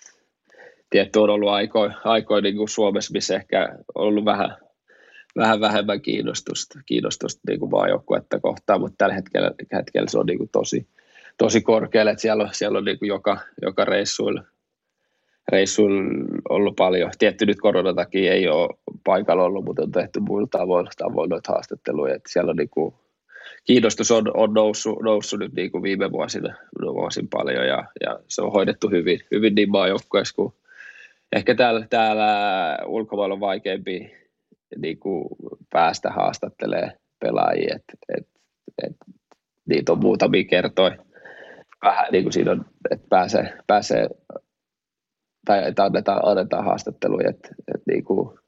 tietty on ollut aikoin, aikoin niin kuin Suomessa, missä ehkä on ollut vähän, vähän vähemmän kiinnostusta, kiinnostusta niin kuin maajoukkuetta kohtaan, mutta tällä hetkellä, hetkellä se on niin kuin tosi, tosi korkealle, että siellä on, siellä on niin kuin joka, joka reissuilla, reissuilla ollut paljon. Tietty nyt koronan takia ei ole paikalla ollut, mutta on tehty muilla tavoin, tavoin noita haastatteluja, että siellä on niin kuin kiinnostus on, on noussut, noussut nyt niin kuin viime vuosina, vuosin paljon ja, ja, se on hoidettu hyvin, hyvin niin maajoukkueessa kuin ehkä täällä, täällä ulkomailla on vaikeampi niin kuin päästä haastattelee pelaajia, että et, et, niitä on muutamia kertoja. Vähän niin kuin siinä on, että pääsee, pääsee tai että annetaan, annetaan haastatteluja, että, että niin kuin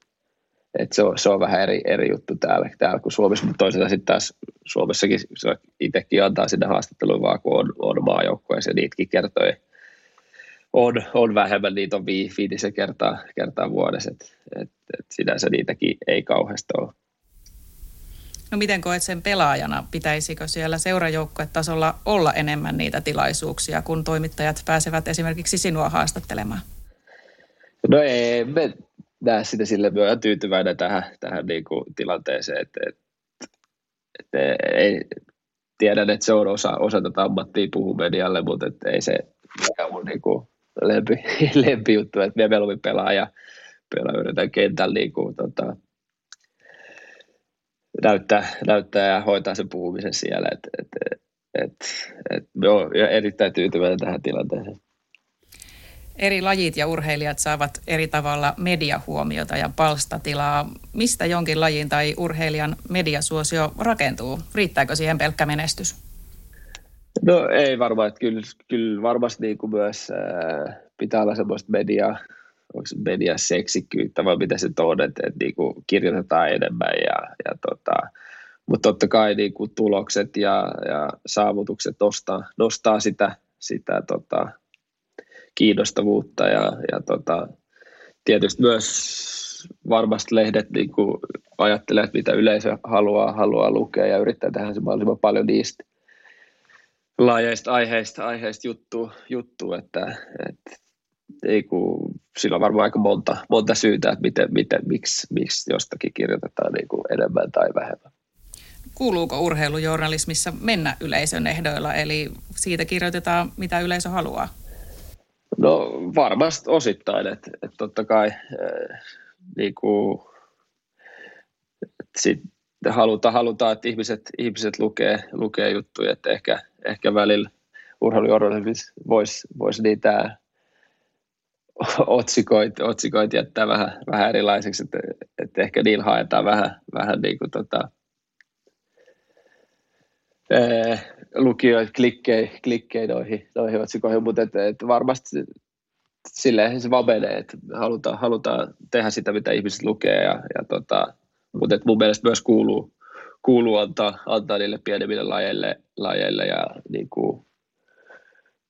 et se, on, se on vähän eri, eri juttu täällä, täällä kuin Suomessa, mutta toisaalta sitten taas Suomessakin se itsekin antaa sinne haastatteluun vaan, kun on, on maajoukkoja, ja niitäkin kertoi on, on vähemmän, niitä on vii, viitisen kertaa, kertaa vuodessa, että et, et sinänsä niitäkin ei kauheasti ole. No miten koet sen pelaajana? Pitäisikö siellä seurajoukkuetasolla olla enemmän niitä tilaisuuksia, kun toimittajat pääsevät esimerkiksi sinua haastattelemaan? No ei, me näe sitä sille olen tyytyväinen tähän, tähän niin kuin tilanteeseen, että, että, että ei, tiedän, että se on osa, osa tätä ammattia puhua medialle, mutta että ei se mikään mun niin kuin lempi, lempi juttu, että me mieluummin pelaa ja pelaa yritän kentällä niin kuin, tota, näyttää, näyttää ja hoitaa sen puhumisen siellä, että et, et, et, et, me on erittäin tyytyväinen tähän tilanteeseen eri lajit ja urheilijat saavat eri tavalla mediahuomiota ja palstatilaa. Mistä jonkin lajin tai urheilijan mediasuosio rakentuu? Riittääkö siihen pelkkä menestys? No ei varmaan, että kyllä, kyllä varmasti niin kuin myös äh, pitää olla semmoista mediaa, onko media seksikkyyttä vai mitä se on, että, että niin kuin kirjoitetaan enemmän ja, ja tota, mutta totta kai niin kuin tulokset ja, ja saavutukset nostaa, nostaa sitä, sitä tota, kiinnostavuutta ja, ja tota, tietysti myös varmasti lehdet niin kuin ajattelee, että mitä yleisö haluaa, haluaa lukea ja yrittää tehdä se mahdollisimman paljon niistä laajeista aiheista, aiheista juttu, juttu että, että ei kun sillä on varmaan aika monta, monta syytä, että miten, miten, miksi, miksi jostakin kirjoitetaan niin kuin enemmän tai vähemmän. Kuuluuko urheilujournalismissa mennä yleisön ehdoilla, eli siitä kirjoitetaan mitä yleisö haluaa? No varmasti osittain, että, että totta kai äh, niin kuin, että sit halutaan, halutaan, että ihmiset, ihmiset lukee, lukee juttuja, että ehkä, ehkä välillä urheilujournalismissa voisi vois niitä otsikoit, otsikoit jättää vähän, vähän erilaiseksi, että, että ehkä niillä haetaan vähän, vähän niin kuin tota, lukijoita klikkei, klikkei noihin, noihin otsikoihin, mutta et, et varmasti silleen se vaan menee, että halutaan, halutaan tehdä sitä, mitä ihmiset lukee, ja, ja tota, mutta et mun mielestä myös kuuluu, kuuluu antaa, antaa niille pienemmille lajeille, lajeille ja niin kuin,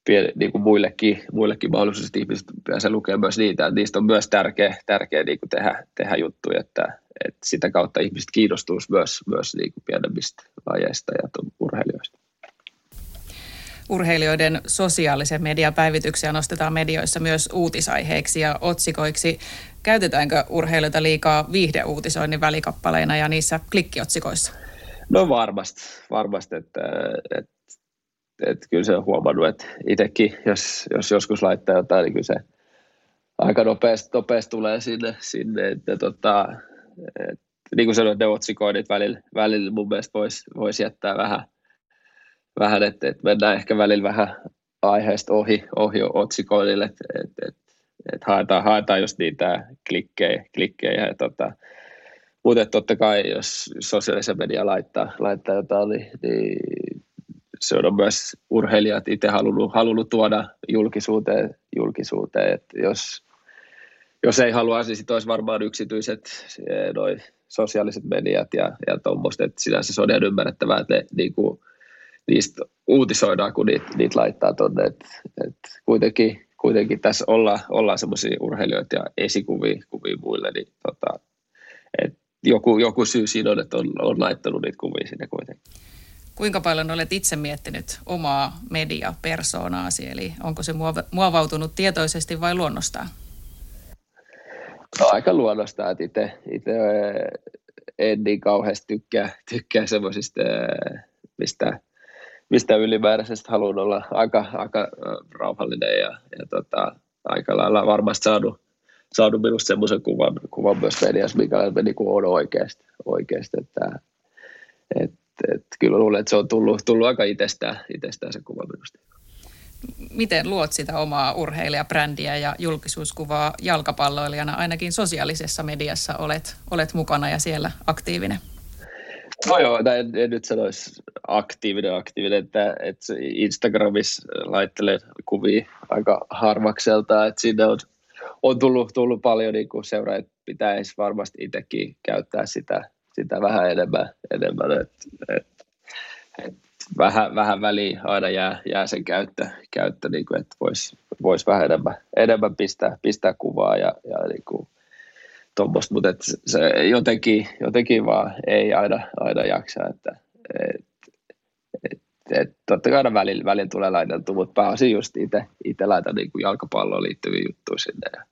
pien, niin kuin muillekin, muillekin mahdollisuus, että ihmiset pääsee lukemaan myös niitä, että niistä on myös tärkeä, tärkeä niin kuin tehdä, tehdä juttuja, että, että sitä kautta ihmiset kiinnostuisi myös, myös niin pienemmistä lajeista ja urheilijoista. Urheilijoiden sosiaalisen median päivityksiä nostetaan medioissa myös uutisaiheiksi ja otsikoiksi. Käytetäänkö urheilijoita liikaa viihdeuutisoinnin välikappaleina ja niissä klikkiotsikoissa? No varmasti, varmasti että, että että kyllä se on huomannut, että itsekin, jos, jos joskus laittaa jotain, niin kyllä se aika nopeasti, nopeasti tulee sinne, sinne että tota, et, niin kuin sanoin, ne otsikoinnit välillä, välillä mun mielestä voisi vois jättää vähän, vähän että, että mennään ehkä välillä vähän aiheesta ohi, ohi otsikoinnille, että, että, että, että haetaan, haetaan just niitä klikkejä, klikkejä ja tota, mutta totta kai, jos sosiaalisen media laittaa, laittaa jotain, niin, niin se on myös urheilijat itse halunnut, halunnut tuoda julkisuuteen, julkisuuteen että jos, jos ei halua, niin sitten olisi varmaan yksityiset eh, noi sosiaaliset mediat ja, ja tuommoista, sinänsä se on ihan ymmärrettävää, että ne, niin kuin, niistä uutisoidaan, kun niitä, niitä laittaa tuonne, että, että kuitenkin, kuitenkin tässä olla, ollaan semmoisia urheilijoita ja esikuvia kuvia muille, niin tota, että joku, joku syy siinä on, että on, on laittanut niitä kuvia sinne kuitenkin. Kuinka paljon olet itse miettinyt omaa mediapersoonaasi, eli onko se muovautunut tietoisesti vai luonnostaan? No, aika luonnostaan, että itse, itse en niin kauheasti tykkää, tykkää semmoisista, mistä, mistä ylimääräisesti haluan olla aika, aika rauhallinen ja, ja tota, aika lailla varmasti saanut, saanut minusta semmoisen kuvan, kuvan myös mediassa, mikä niin on oikeasti, oikeasti että, että et kyllä luulen, että se on tullut, tullut aika itsestään, itsestään se kuva minusta. Miten luot sitä omaa urheilijabrändiä ja julkisuuskuvaa jalkapalloilijana? Ainakin sosiaalisessa mediassa olet, olet mukana ja siellä aktiivinen. No joo, en, en nyt sanoisi aktiivinen, aktiivinen, että, että Instagramissa laittelen kuvia aika harvakselta, että sinne on, on tullut, tullut paljon niin kuin seuraajat, pitäisi varmasti itsekin käyttää sitä, sitä vähän enemmän, enemmän että et, et vähän, vähän väliin aina jää, jää sen käyttö, käyttö niin kuin, että voisi vois vähän enemmän, enemmän pistää, pistää kuvaa ja, ja niin kuin, tuommoista, mutta et se jotenkin, jotenkin vaan ei aina, aina jaksa, että et, et, et, totta kai aina välillä, välillä tulee laiteltu, mutta pääosin just itse, laitan niin kuin jalkapalloon liittyviä juttuja sinne ja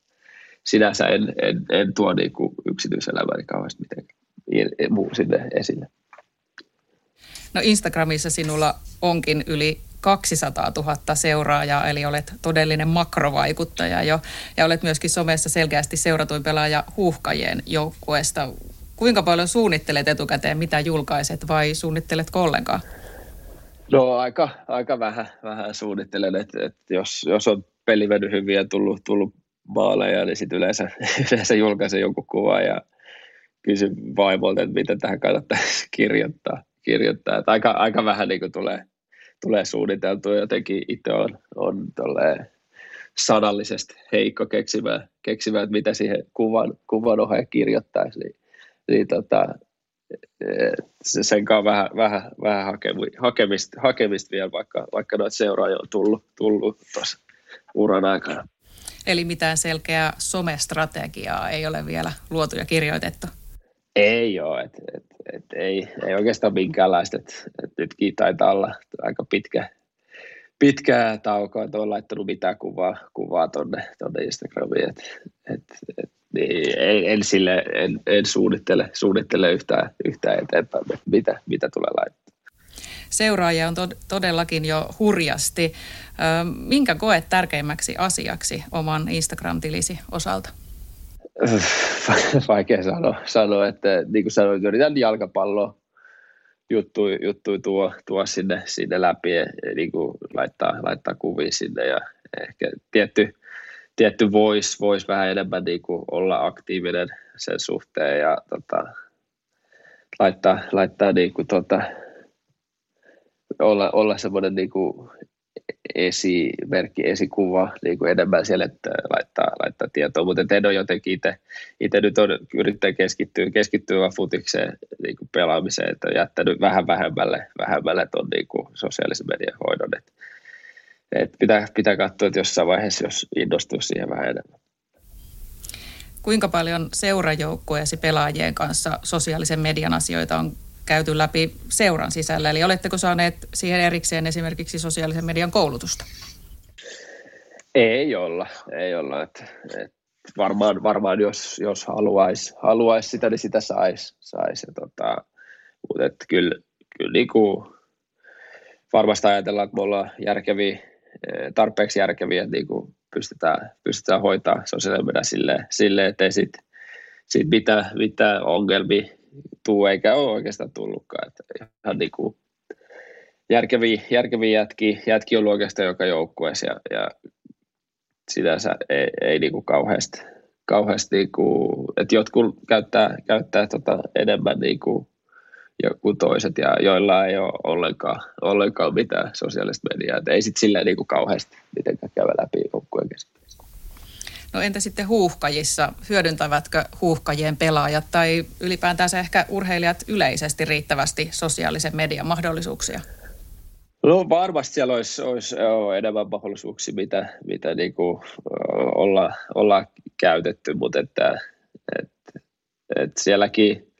sinänsä en, en, en tuo niin kuin yksityiselämäni kauheasti mitenkään muu sinne esille. No Instagramissa sinulla onkin yli 200 000 seuraajaa, eli olet todellinen makrovaikuttaja jo. Ja olet myöskin somessa selkeästi seuratuin pelaaja huuhkajien joukkueesta. Kuinka paljon suunnittelet etukäteen, mitä julkaiset vai suunnitteletko ollenkaan? No aika, aika vähän, vähän suunnittelen, että, että jos, jos on peli mennyt hyvin ja tullut, tullut maaleja, niin sitten yleensä, yleensä julkaisen jonkun kuvan ja kysy vaimolta, että mitä tähän kannattaisi kirjoittaa. kirjoittaa. Aika, aika vähän niin tulee, tulee suunniteltua. Jotenkin itse on, on sanallisesti heikko keksimään, keksimään, että mitä siihen kuvan, kuvan oheen kirjoittaisi. Niin, niin tota, sen kanssa vähän, vähän, vähän hakemista, hakemista vielä, vaikka, vaikka noita seuraajia on tullut, tullut tuossa uran aikana. Eli mitään selkeää somestrategiaa ei ole vielä luotu ja kirjoitettu? Ei ole, et, et, et, ei, ei oikeastaan minkäänlaista. Et, et nytkin taitaa olla aika pitkä, pitkää taukoa, että olen laittanut mitään kuvaa, kuvaa tonne, tonne Instagramiin. Et, et, et, niin, en, en, sille, en, en suunnittele, suunnittele yhtään, yhtään eteenpäin, mitä, mitä tulee laittaa. Seuraajia on to- todellakin jo hurjasti. Minkä koet tärkeimmäksi asiaksi oman Instagram-tilisi osalta? Vaikea sanoa, sanoa että niin kuin sanoin, yritän jalkapalloa juttu, juttu tuo, tuo sinne, sinne läpi ja niin kuin laittaa, laittaa kuvia sinne ja ehkä tietty, tietty voisi vois vähän enemmän niin kuin olla aktiivinen sen suhteen ja tota, laittaa, laittaa niin kuin, tota, olla, olla semmoinen niin kuin esimerkki, esikuva niin kuin enemmän siellä, että laittaa, laittaa tietoa, mutta en ole jotenkin itse, itse nyt on yrittänyt keskittyä, keskittyä vaan futikseen niin kuin pelaamiseen, että on jättänyt vähän vähemmälle, vähemmälle tuon niin kuin sosiaalisen median hoidon, että, että pitää, pitää katsoa, että jossain vaiheessa, jos innostuu siihen vähän enemmän. Kuinka paljon seurajoukkueesi pelaajien kanssa sosiaalisen median asioita on käyty läpi seuran sisällä? Eli oletteko saaneet siihen erikseen esimerkiksi sosiaalisen median koulutusta? Ei olla, ei olla. Et, et varmaan, varmaan jos, jos haluaisi haluais sitä, niin sitä saisi. Sais. Tota, mutta kyllä, kyllä niinku, varmasti ajatellaan, että me ollaan järkeviä, e, tarpeeksi järkeviä, että niinku pystytään, pystytään hoitaa sosiaalisen median silleen, silleen ettei sitten sit mitään, mitään ongelmia tuu, eikä ole oikeastaan tullutkaan. Että ihan niin kuin järkeviä, järkeviä jätki, jätki on oikeastaan joka joukkueessa ja, ja sinänsä ei, ei niin kuin kauheasti, kauheasti niin kuin, että jotkut käyttää, käyttää tota enemmän niin kuin joku toiset ja joilla ei ole ollenkaan, ollenkaan mitään sosiaalista mediaa. Että ei sitten silleen niin kuin kauheasti mitenkään käydä läpi joukkueen kesken. No entä sitten huuhkajissa? Hyödyntävätkö huuhkajien pelaajat tai ylipäätänsä ehkä urheilijat yleisesti riittävästi sosiaalisen median mahdollisuuksia? No varmasti siellä olisi, olisi joo, enemmän mahdollisuuksia, mitä, mitä niin kuin olla, ollaan käytetty, mutta että, että, että sielläkin,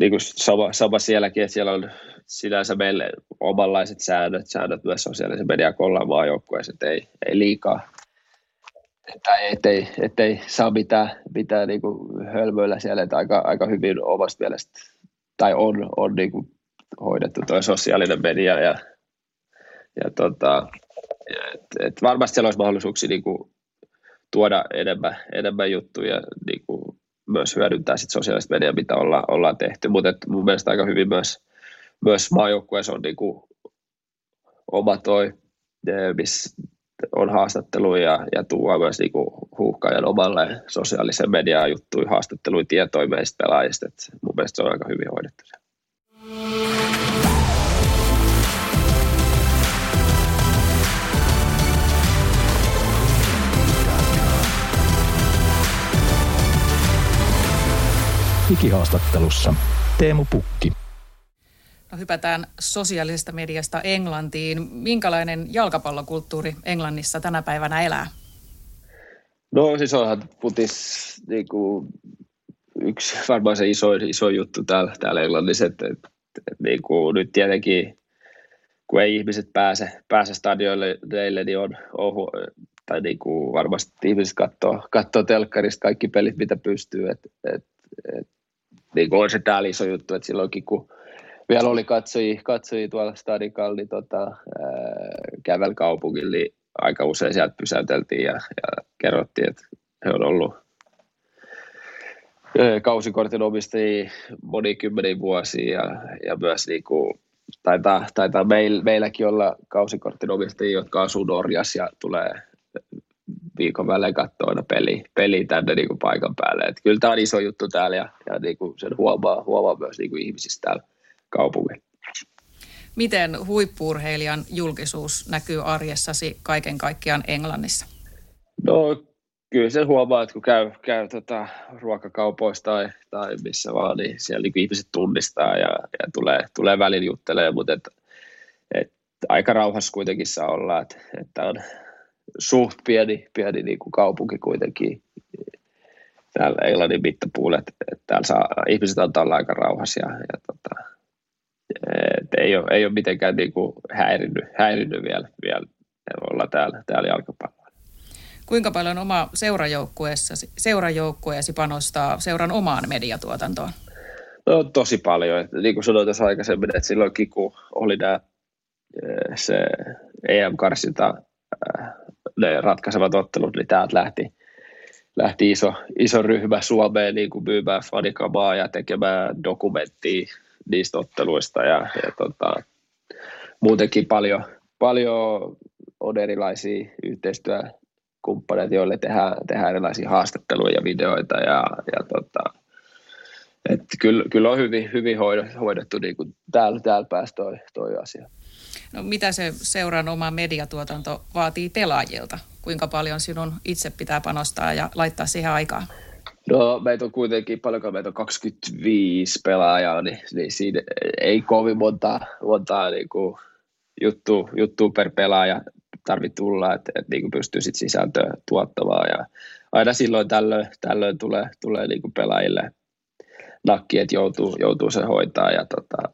niin kuin sama, sama sielläkin, että siellä on sinänsä meille omanlaiset säännöt, säännöt myös sosiaalisen median kollaamaan joukkueessa, että ei, ei liikaa, tai ettei, ettei saa mitään, mitään niin kuin hölmöillä siellä, että aika, aika hyvin omasta mielestä, tai on, on niin kuin hoidettu tuo sosiaalinen media ja, ja tota, et, et varmasti siellä olisi mahdollisuuksia niin kuin tuoda enemmän, enemmän juttuja niin kuin myös hyödyntää sit sosiaalista mediaa, mitä olla, ollaan tehty, mutta mun mielestä aika hyvin myös, myös maajoukkueessa on niin kuin oma toi, missä on haastatteluja ja, ja tuo myös niinku huuhkajan omalle sosiaalisen mediaan juttuja, haastatteluja, tietoja meistä pelaajista. Et mun mielestä se on aika hyvin hoidettu. Digihaastattelussa Teemu Pukki. No, hypätään sosiaalisesta mediasta Englantiin. Minkälainen jalkapallokulttuuri Englannissa tänä päivänä elää? No siis onhan putis niin kuin, yksi varmaan se iso, iso juttu täällä, täällä Englannissa, että, että, että niin kuin, nyt tietenkin kun ei ihmiset pääse, pääse stadioille, niin on, on tai niin kuin varmasti ihmiset katsoo, katsoo telkkarista kaikki pelit, mitä pystyy. Et, et, et, niin kuin on se täällä iso juttu, että silloinkin kun vielä oli katsojia, katsojia tuolla stadikalla, niin tota, kävel kaupungilla, niin aika usein sieltä pysäyteltiin ja, ja kerrottiin, että he on ollut kausikortin omistajia monikymmeniä vuosia ja, ja myös niin kuin, taitaa, taitaa meil, meilläkin olla kausikortin omistajia, jotka asuu Norjassa ja tulee viikon välein katsoa aina peli, peli tänne niin kuin paikan päälle. Et kyllä tämä on iso juttu täällä ja, ja niin kuin sen huomaa, huomaa myös niin kuin ihmisistä täällä kaupungin. Miten huippuurheilijan julkisuus näkyy arjessasi kaiken kaikkiaan Englannissa? No kyllä sen huomaa, että kun käy, käy tota, ruokakaupoissa tai, tai missä vaan, niin siellä niin ihmiset tunnistaa ja, ja tulee, tulee välin juttelemaan, mutta et, et, aika rauhassa kuitenkin saa olla, että, että on suht pieni, pieni niin kuin kaupunki kuitenkin täällä Englannin mittapuulle, että, että täällä saa, ihmiset antaa olla aika rauhassa ja, ja tota, et ei, ole, ei ole mitenkään niin kuin häirinnyt, häirinnyt vielä, vielä olla täällä, täällä jalkapallolla. Kuinka paljon oma seurajoukkueesi, seurajoukkueesi panostaa seuran omaan mediatuotantoon? No tosi paljon. Et, niin kuin sanoin tässä aikaisemmin, että silloin Kiku oli nämä, se EM-karsinta, ne ratkaisevat ottelut, niin täältä lähti, lähti iso, iso ryhmä Suomeen niin kuin myymään fanikamaa ja tekemään dokumenttia niistä otteluista ja, ja tota, muutenkin paljon, paljon on erilaisia yhteistyökumppaneita, joille tehdään, tehdään erilaisia haastatteluja ja videoita ja, ja tota, et kyllä, kyllä on hyvin, hyvin hoidettu, niin kuin täällä, täällä päässä toi, toi asia. No mitä se seuran oma mediatuotanto vaatii pelaajilta? Kuinka paljon sinun itse pitää panostaa ja laittaa siihen aikaa? No meitä on kuitenkin, paljonko meitä on 25 pelaajaa, niin, niin siinä ei kovin monta, monta niin kuin juttu, juttu per pelaaja tarvitse tulla, että, että niin pystyy sit sisältöä tuottamaan. Ja aina silloin tällöin, tällöin tulee, tulee niin kuin pelaajille nakki, että joutuu, joutuu se hoitaa. Ja tota,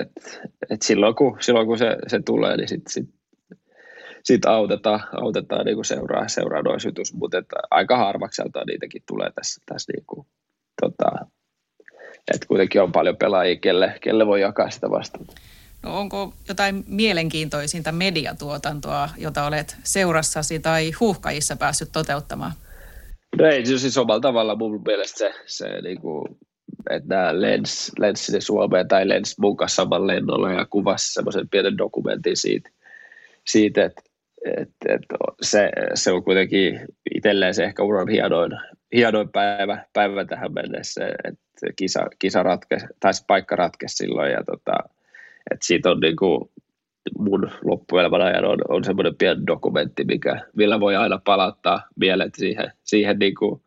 et, et silloin kun, silloin kun se, se tulee, niin sitten sit, sit autetaan, autetaan niin seuraa, seuraa sytys, mutta aika harvakselta niitäkin tulee tässä, tässä niin kuin, tota, että kuitenkin on paljon pelaajia, kelle, kelle voi jakaa sitä vastuuta. No onko jotain mielenkiintoisinta mediatuotantoa, jota olet seurassasi tai huuhkajissa päässyt toteuttamaan? No ei, siis omalla tavalla mun mielestä se, se niin kuin, että nämä lens, lens sinne Suomeen tai lens mun kanssa saman lennolla ja kuvasi semmoisen pienen dokumentin siitä, siitä että et, et se, se, on kuitenkin itselleen se ehkä uran hienoin, hienoin päivä, päivä tähän mennessä, että kisa, kisa ratkesi, tai se paikka ratkesi silloin ja tota, et siitä on niin kuin mun loppuelämän ajan on, on semmoinen pieni dokumentti, mikä, millä voi aina palauttaa mielet siihen, siihen niin kuin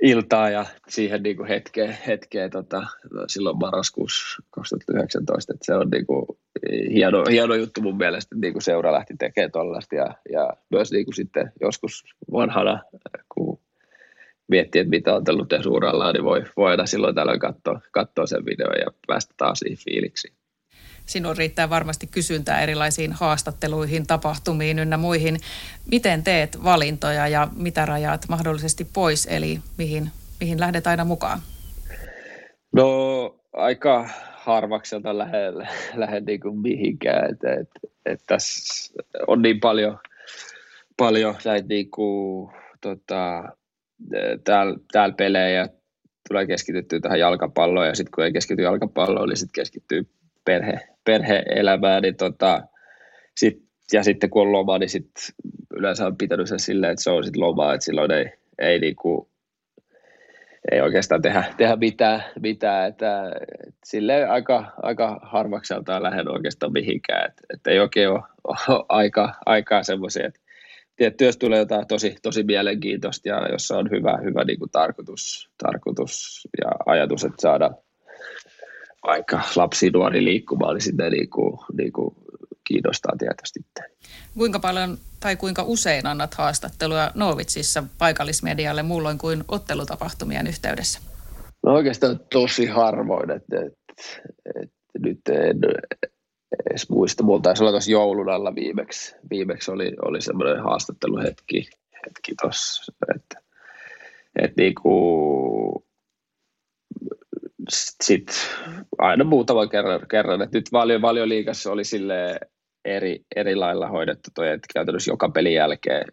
iltaa ja siihen niin kuin hetkeen, hetkeen tota, silloin marraskuussa 2019. Että se on niin kuin hieno, hieno juttu mun mielestä, että niin kuin seura lähti tekemään tuollaista ja, ja myös niin kuin sitten joskus vanhana, kun miettii, että mitä on tullut suurallaan, niin voi, voi aina silloin tällöin katsoa, katsoa sen videon ja päästä taas siihen fiiliksiin sinun riittää varmasti kysyntää erilaisiin haastatteluihin, tapahtumiin ynnä muihin. Miten teet valintoja ja mitä rajaat mahdollisesti pois, eli mihin, mihin lähdet aina mukaan? No aika harvakselta lähden, lähden niin kuin mihinkään. että et, et tässä on niin paljon, paljon näitä niin kuin, tota, täällä, täällä pelejä tulee keskityttyä tähän jalkapalloon ja sitten kun ei keskity jalkapalloon, niin sitten keskittyy perhe, perhe-elämää, niin tota, sit, ja sitten kun on loma, niin sit yleensä on pitänyt sen silleen, että se on sitten lomaa, että silloin ei, ei, niinku, ei oikeastaan tehdä, tehdä mitään, mitään että, että silleen aika, aika harvakseltaan lähden oikeastaan mihinkään, että, että ei oikein ole, ole aika, aikaa semmoisia, että tietty, jos tulee jotain tosi, tosi mielenkiintoista ja jossa on hyvä, hyvä niin kuin tarkoitus, tarkoitus ja ajatus, että saada, vaikka lapsi nuori liikkumaan, niin sitten niin kuin, niin kuin kiinnostaa tietysti. Kuinka paljon tai kuinka usein annat haastatteluja Novitsissa paikallismedialle muulloin kuin ottelutapahtumien yhteydessä? No oikeastaan tosi harvoin, että, että, että nyt en edes muista. Mulla taisi olla tuossa joulun alla viimeksi, viimeksi oli, oli semmoinen haastatteluhetki hetki tossa, että, että niin kuin, sitten aina muutaman kerran, kerran. että nyt valio, valioliikassa oli sille eri, eri lailla hoidettu toi, että käytännössä joka pelin jälkeen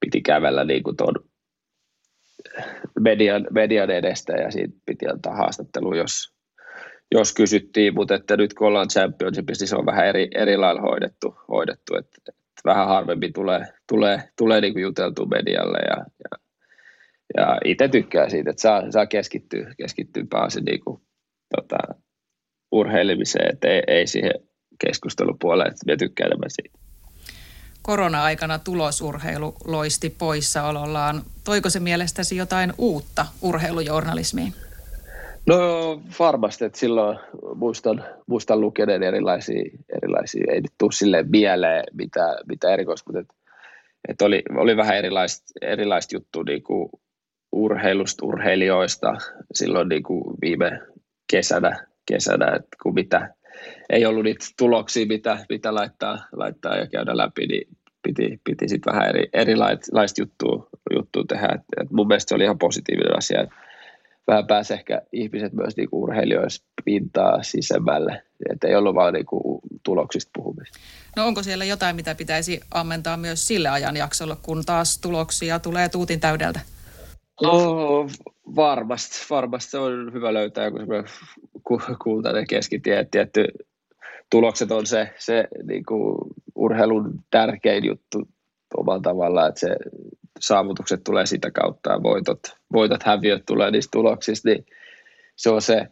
piti kävellä niin kuin tuon median, median edestä ja siitä piti antaa haastattelu, jos, jos kysyttiin, mutta että nyt kun ollaan championshipissa, niin se on vähän eri, eri lailla hoidettu, hoidettu. Että, että vähän harvemmin tulee, tulee, tulee niin kuin juteltua medialle ja, ja ja itse tykkää siitä, että saa, saa keskittyä, keskittyä pääasi niin kuin, tota, urheilemiseen, että ei, ei siihen keskustelupuoleen, että me tykkään siitä. Korona-aikana tulosurheilu loisti poissaolollaan. Toiko se mielestäsi jotain uutta urheilujournalismiin? No varmasti, että silloin muistan, muistan lukeneen erilaisia, erilaisia, ei nyt tule silleen mieleen mitä, mitä erikoista, mutta että, että oli, oli vähän erilaista, erilaista juttua niin kuin urheilusta, urheilijoista silloin niin kuin viime kesänä, kesänä, että kun mitä, ei ollut niitä tuloksia, mitä, mitä laittaa, laittaa ja käydä läpi, niin piti, piti sitten vähän eri, erilaista juttua, juttua tehdä. Et, et mun mielestä se oli ihan positiivinen asia, että vähän pääsi ehkä ihmiset myös niinku urheilijoissa pintaa sisemmälle, että ei ollut vaan niinku tuloksista puhumista. No onko siellä jotain, mitä pitäisi ammentaa myös sille ajanjaksolle, kun taas tuloksia tulee tuutin täydeltä? No, varmasti, varmasti se on hyvä löytää joku kultainen keskitie. Tietty tulokset on se, se niin kuin urheilun tärkein juttu omalla tavallaan, että se saavutukset tulee sitä kautta ja voitot, voitot häviöt tulee niistä tuloksista, niin se on se,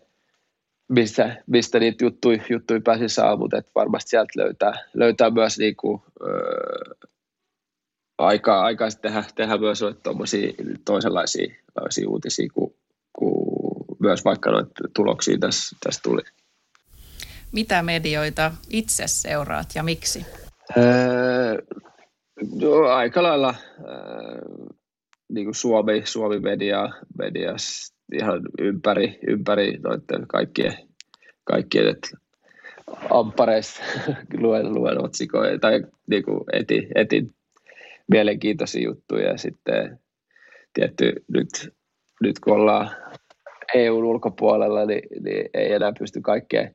mistä, mistä niitä juttuja, juttuja pääsi saavutet. että varmasti sieltä löytää, löytää myös niin kuin, öö, aikaa, aikaa tehdä, tehdä myös toisenlaisia uutisia, kuin, kuin myös vaikka noita tuloksia tässä, tässä tuli. Mitä medioita itse seuraat ja miksi? Öö, no, aika lailla öö, niin kuin Suomi, Suomi media, medias ihan ympäri, ympäri noiden kaikkien, kaikkien että ampareista luen, luen otsikoja tai niin kuin etin, etin mielenkiintoisia juttuja ja sitten tietty nyt, nyt kun ollaan EUn ulkopuolella, niin, niin ei enää pysty kaikkea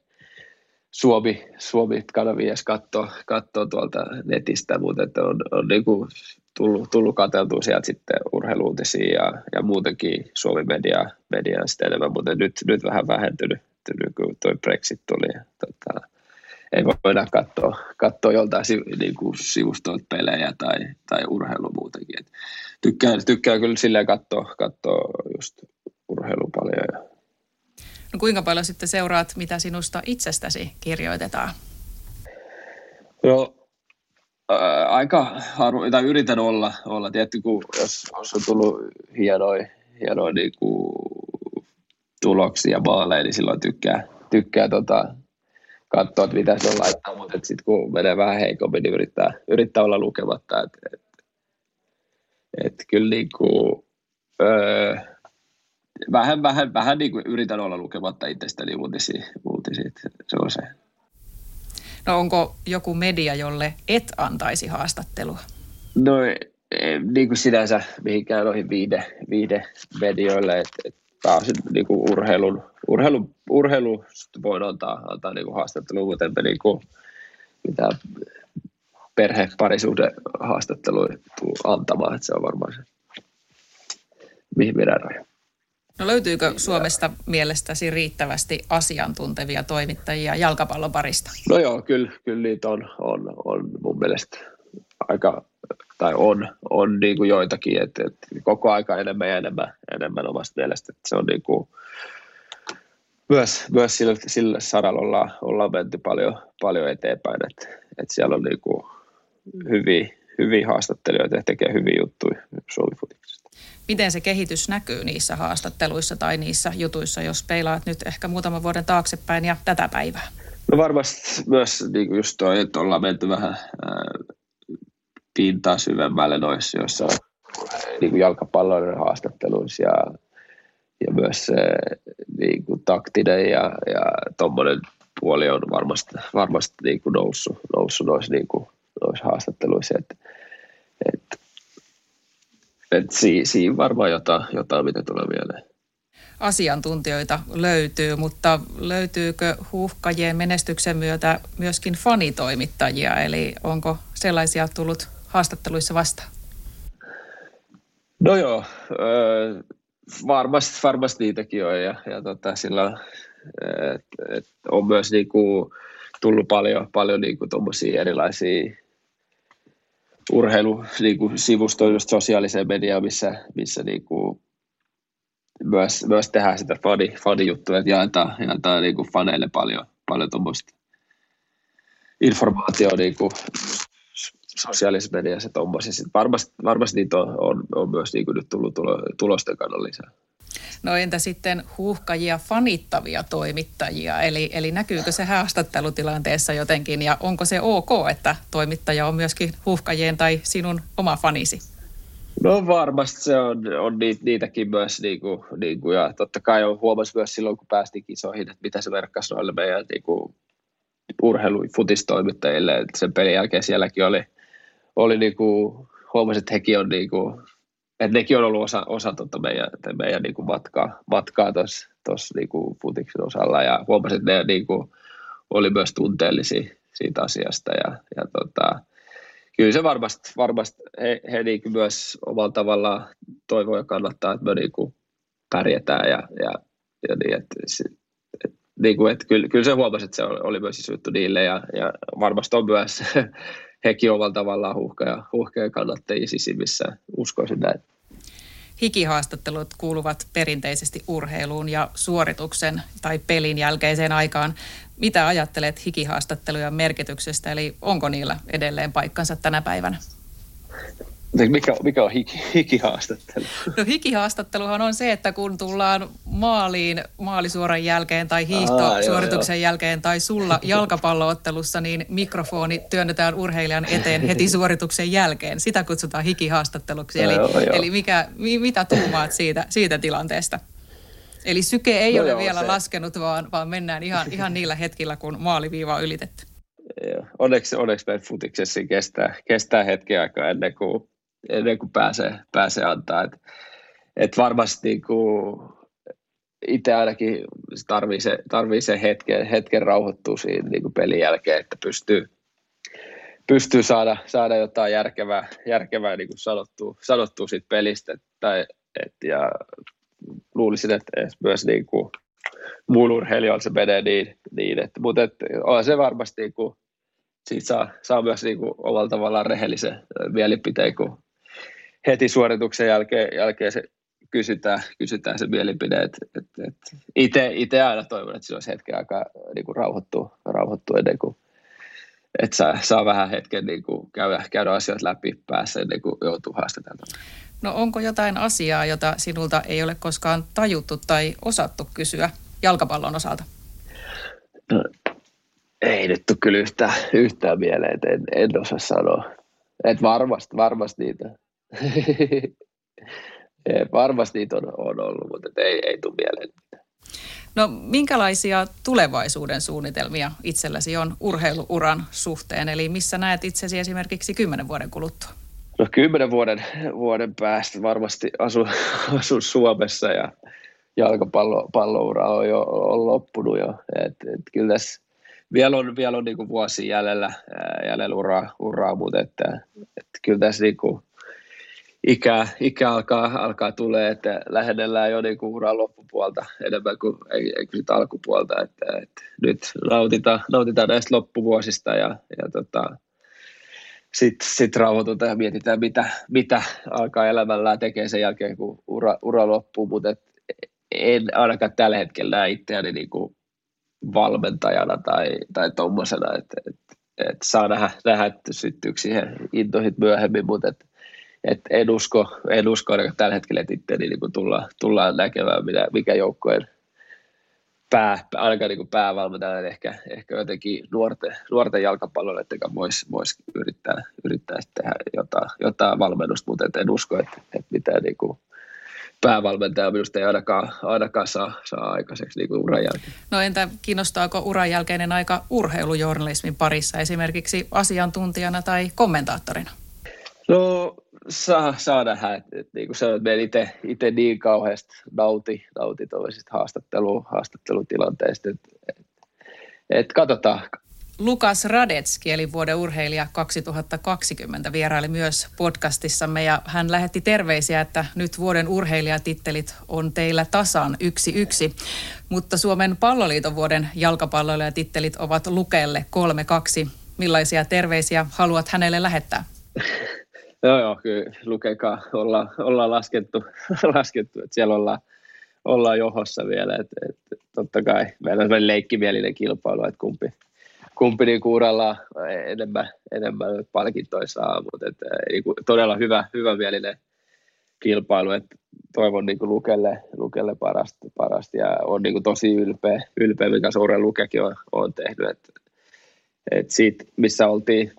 Suomi, Suomi-kanavia edes katsoa, katsoa tuolta netistä, mutta että on, on niin kuin tullut, tullut katseltua sieltä sitten urheiluutisia ja, ja muutenkin Suomi media, media sitten enemmän, mutta nyt, nyt vähän vähentynyt, kun tuo Brexit tuli. Tota, ei voida katsoa, katsoa joltain niin kuin sivustoilta pelejä tai, tai urheilu muutenkin. Et tykkään, tykkään kyllä silleen katsoa, katsoa just urheilu paljon. No kuinka paljon sitten seuraat, mitä sinusta itsestäsi kirjoitetaan? No, ää, aika harvo, tai yritän olla, olla tietty, kun jos, jos on tullut hienoja, hienoja niin kuin tuloksia ja maaleja, niin silloin tykkää, tykkää tota, katsoa, että mitä se on laittaa, mutta sitten kun menee vähän heikommin, niin yrittää, yrittää olla lukematta. Et, et, et kyllä niin kuin, öö, vähän, vähän, vähän niin kuin yritän olla lukematta itsestäni uutisia, uutisia. Se on se. No onko joku media, jolle et antaisi haastattelua? No niin kuin sinänsä mihinkään noihin viide, viide medioille, että et taas niin kuin urheilun, urheilu, urheilu voin antaa, antaa niin kuin haastattelua, mutta enpä niin kuin mitään perhe, parisuhde haastatteluja antamaan, että se on varmaan se, mihin vedän raja. No löytyykö Suomesta mielestäsi riittävästi asiantuntevia toimittajia jalkapallon parista? No joo, kyllä, kyllä niitä on, on, on mun mielestä aika, tai on, on niin kuin joitakin, että, että koko aika enemmän ja enemmän, enemmän omasta mielestä. Että se on niin kuin, myös, myös sillä, sillä saralla ollaan, ollaan menty paljon, paljon eteenpäin, että, että siellä on niin kuin hyviä, hyviä haastattelijoita ja tekee hyviä juttuja suomi Miten se kehitys näkyy niissä haastatteluissa tai niissä jutuissa, jos peilaat nyt ehkä muutaman vuoden taaksepäin ja tätä päivää? No varmasti myös niin kuin just toi, että ollaan menty vähän äh, pintaa syvemmälle noissa, joissa niin kuin jalkapalloiden haastatteluissa ja, ja myös se niin kuin taktinen ja, ja tuommoinen puoli on varmasti, varmasti niin kuin noussut, noussut noissa, niin kuin, noissa haastatteluissa. Et, et, et si, siinä varmaan jotain, jotain, mitä tulee mieleen asiantuntijoita löytyy, mutta löytyykö huuhkajien menestyksen myötä myöskin fanitoimittajia, eli onko sellaisia tullut haastatteluissa vastaan? No joo, varmasti, varmasti niitäkin on ja, ja tota, sillä et, et on myös niinku tullut paljon, paljon niinku erilaisia urheilu niinku sivustoja, sosiaaliseen mediaan, missä, missä niinku myös, myös tehdään sitä fani, fani-juttua, että jaetaan, jaetaan niinku faneille paljon, paljon informaatiota niinku sosiaalisessa mediassa tuommoisissa. Varmasti, varmasti niitä on, on, on myös niin nyt tullut tulo, tulosten kannalta lisää. No entä sitten huuhkajia fanittavia toimittajia? Eli, eli näkyykö se haastattelutilanteessa jotenkin ja onko se ok, että toimittaja on myöskin huuhkajien tai sinun oma fanisi? No varmasti se on, on niitäkin myös, niin kuin, niin kuin, ja totta kai on huomasi myös silloin, kun päästiin kisoihin, että mitä se merkkasi noille meidän niin kuin, urheilu- futistoimittajille. Että sen pelin jälkeen sielläkin oli, oli niin kuin, huomasi, että hekin on niin kuin, että nekin on ollut osa, osa tuota meidän, meidän niin kuin matkaa, matkaa tuossa niin kuin futiksen osalla. Ja huomasin, että ne niin kuin, oli myös tunteellisia siitä asiasta. Ja, ja tota, kyllä se varmasti, varmasti he, he niin kuin myös omalla tavallaan toivoo ja kannattaa, että me niin kuin pärjätään ja, ja, ja niin, että, et, niin kuin, että kyllä, kyllä se huomasi, että se oli, oli myös iso juttu niille. Ja, ja varmasti on myös hekin omalla tavallaan huuhkeja, huuhkeja kannattajia sisimmissä, uskoisin näin. Hikihaastattelut kuuluvat perinteisesti urheiluun ja suorituksen tai pelin jälkeiseen aikaan. Mitä ajattelet hikihaastattelujen merkityksestä, eli onko niillä edelleen paikkansa tänä päivänä? Mikä, mikä on hiki, hikihaastattelu? No hikihaastatteluhan on se, että kun tullaan maaliin maalisuoran jälkeen tai hiihtosuorituksen jälkeen tai sulla jalkapalloottelussa, niin mikrofoni työnnetään urheilijan eteen heti suorituksen jälkeen. Sitä kutsutaan hikihaastatteluksi. Eli, joo, joo. eli mikä, mitä tuumaat siitä, siitä tilanteesta? Eli syke ei no ole joo, vielä se. laskenut, vaan, vaan mennään ihan, ihan niillä hetkillä, kun maaliviiva on ylitetty. Joo. Onneksi, onneksi meidän futiksessa kestää, kestää hetken aikaa ennen kuin ennen kuin pääsee, pääsee antaa. Et, et varmasti niin itse ainakin tarvii se, tarvii se hetken, hetken rauhoittua siinä niin kuin pelin jälkeen, että pystyy, pystyy saada, saada jotain järkevää, järkevää niin kuin sanottua, sanottua siitä pelistä. Tai, et, ja luulisin, että myös niin kuin muun urheilijoilla se menee niin, niin että, mutta et, on se varmasti niin kuin, siitä saa, saa myös niin kuin omalla tavallaan rehellisen mielipiteen, kun heti suorituksen jälkeen, jälkeen se kysytään, kysytään se mielipide. Et, et, et itse aina toivon, että se olisi hetken aikaa niin kuin rauhoittua, rauhoittua ennen kuin että saa, saa vähän hetken niin kuin käydä, käydä asiat läpi päässä ennen kuin joutuu haastamaan. No onko jotain asiaa, jota sinulta ei ole koskaan tajuttu tai osattu kysyä jalkapallon osalta? No, ei nyt tule kyllä yhtään, yhtään mieleen, että en, en osaa sanoa. Et varmasti, varmasti niitä Varmasti niitä on, on ollut, mutta ei, ei tule mieleen. No minkälaisia tulevaisuuden suunnitelmia itselläsi on urheiluuran suhteen? Eli missä näet itsesi esimerkiksi kymmenen vuoden kuluttua? No kymmenen vuoden, vuoden päästä varmasti asun, asun Suomessa ja jalkapalloura on jo on loppunut jo. Et, et kyllä tässä vielä on, vielä on niin vuosi jäljellä, jäljellä uraa, uraa mutta että, et kyllä tässä niin kuin ikä, ikä alkaa, alkaa tulee, että lähennellään jo niin uran loppupuolta enemmän kuin, ei, ei alkupuolta. Että, että nyt nautitaan, nautitaan näistä loppuvuosista ja, ja tota, sitten sit rauhoitutaan ja mietitään, mitä, mitä alkaa elämällään tekee sen jälkeen, kun ura, ura loppuu, mutta en ainakaan tällä hetkellä näe itseäni niin kuin valmentajana tai, tai tuommoisena, että et, et saa nähdä, nähdä että syttyykö siihen intoihin myöhemmin, mutta et, et en usko, en usko tällä hetkellä, että itse niin kuin tullaan, tullaan näkemään, mitä, mikä joukkojen pää, ainakaan niin päävalmentajan ehkä, ehkä jotenkin nuorten, nuorten jalkapallolle, että voisi vois yrittää, yrittää tehdä jotain, jotain valmennusta, mutta en usko, että, että mitään niin kuin päävalmentaja minusta ei ainakaan, ainakaan saa, saa aikaiseksi niin uran jälkeen. No entä kiinnostaako uran jälkeinen aika urheilujournalismin parissa esimerkiksi asiantuntijana tai kommentaattorina? No saa, saa nähdä, että, että niin kuin sanoin, että itse niin kauheasti nauti, nauti haastattelu, haastattelutilanteista, että, että, että katsotaan. Lukas Radetski, eli vuoden urheilija 2020, vieraili myös podcastissamme ja hän lähetti terveisiä, että nyt vuoden urheilijatittelit on teillä tasan yksi yksi, mutta Suomen palloliiton vuoden jalkapalloilijatittelit ovat Lukelle kolme kaksi. Millaisia terveisiä haluat hänelle lähettää? Joo, joo, kyllä lukekaa, ollaan, ollaan laskettu, laskettu, että siellä ollaan, ollaan johossa vielä, että, että totta kai meillä on sellainen leikkimielinen kilpailu, että kumpi, kumpi niin uralla enemmän, enemmän palkintoja saa, mutta että, niin kuin, todella hyvä, hyvä mielinen kilpailu, että toivon niin kuin Lukelle, Lukelle parasta, parasta ja on niin kuin tosi ylpeä, ylpeä mikä suuren Lukekin on, on tehnyt, että, että siitä, missä oltiin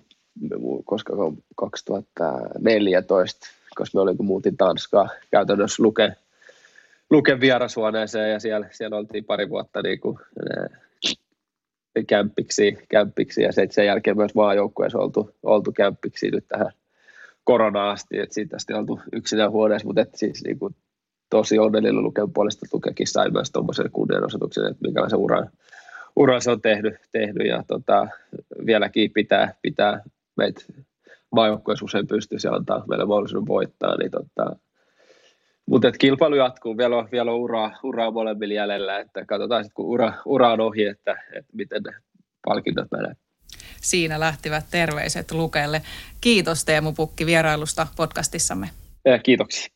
koska 2014 koska me olin, kun muutin Tanskaa käytännössä luke, luke vierashuoneeseen ja siellä, siellä oltiin pari vuotta niin kuin, kämppiksi, kämppiksi ja sen jälkeen myös maajoukkueessa oltu, oltu kämppiksi nyt tähän koronaan asti, että siitä asti oltu yksinään huoneessa, mutta et siis niin kuin, tosi onnellinen luken puolesta tukekin sai myös tuommoisen kunnianosoituksen, että minkälaisen uran, uran se on tehnyt, tehnyt ja tota, vieläkin pitää, pitää meitä maajoukkueessa usein pystyisi antaa meille mahdollisuuden voittaa, niin tota, mutta kilpailu jatkuu, vielä on, vielä on uraa, uraa molemmilla jäljellä, että katsotaan sitten kun ura, ura on ohi, että, että miten ne palkinnot menee. Siinä lähtivät terveiset Lukelle. Kiitos Teemu Pukki vierailusta podcastissamme. Ja kiitoksia.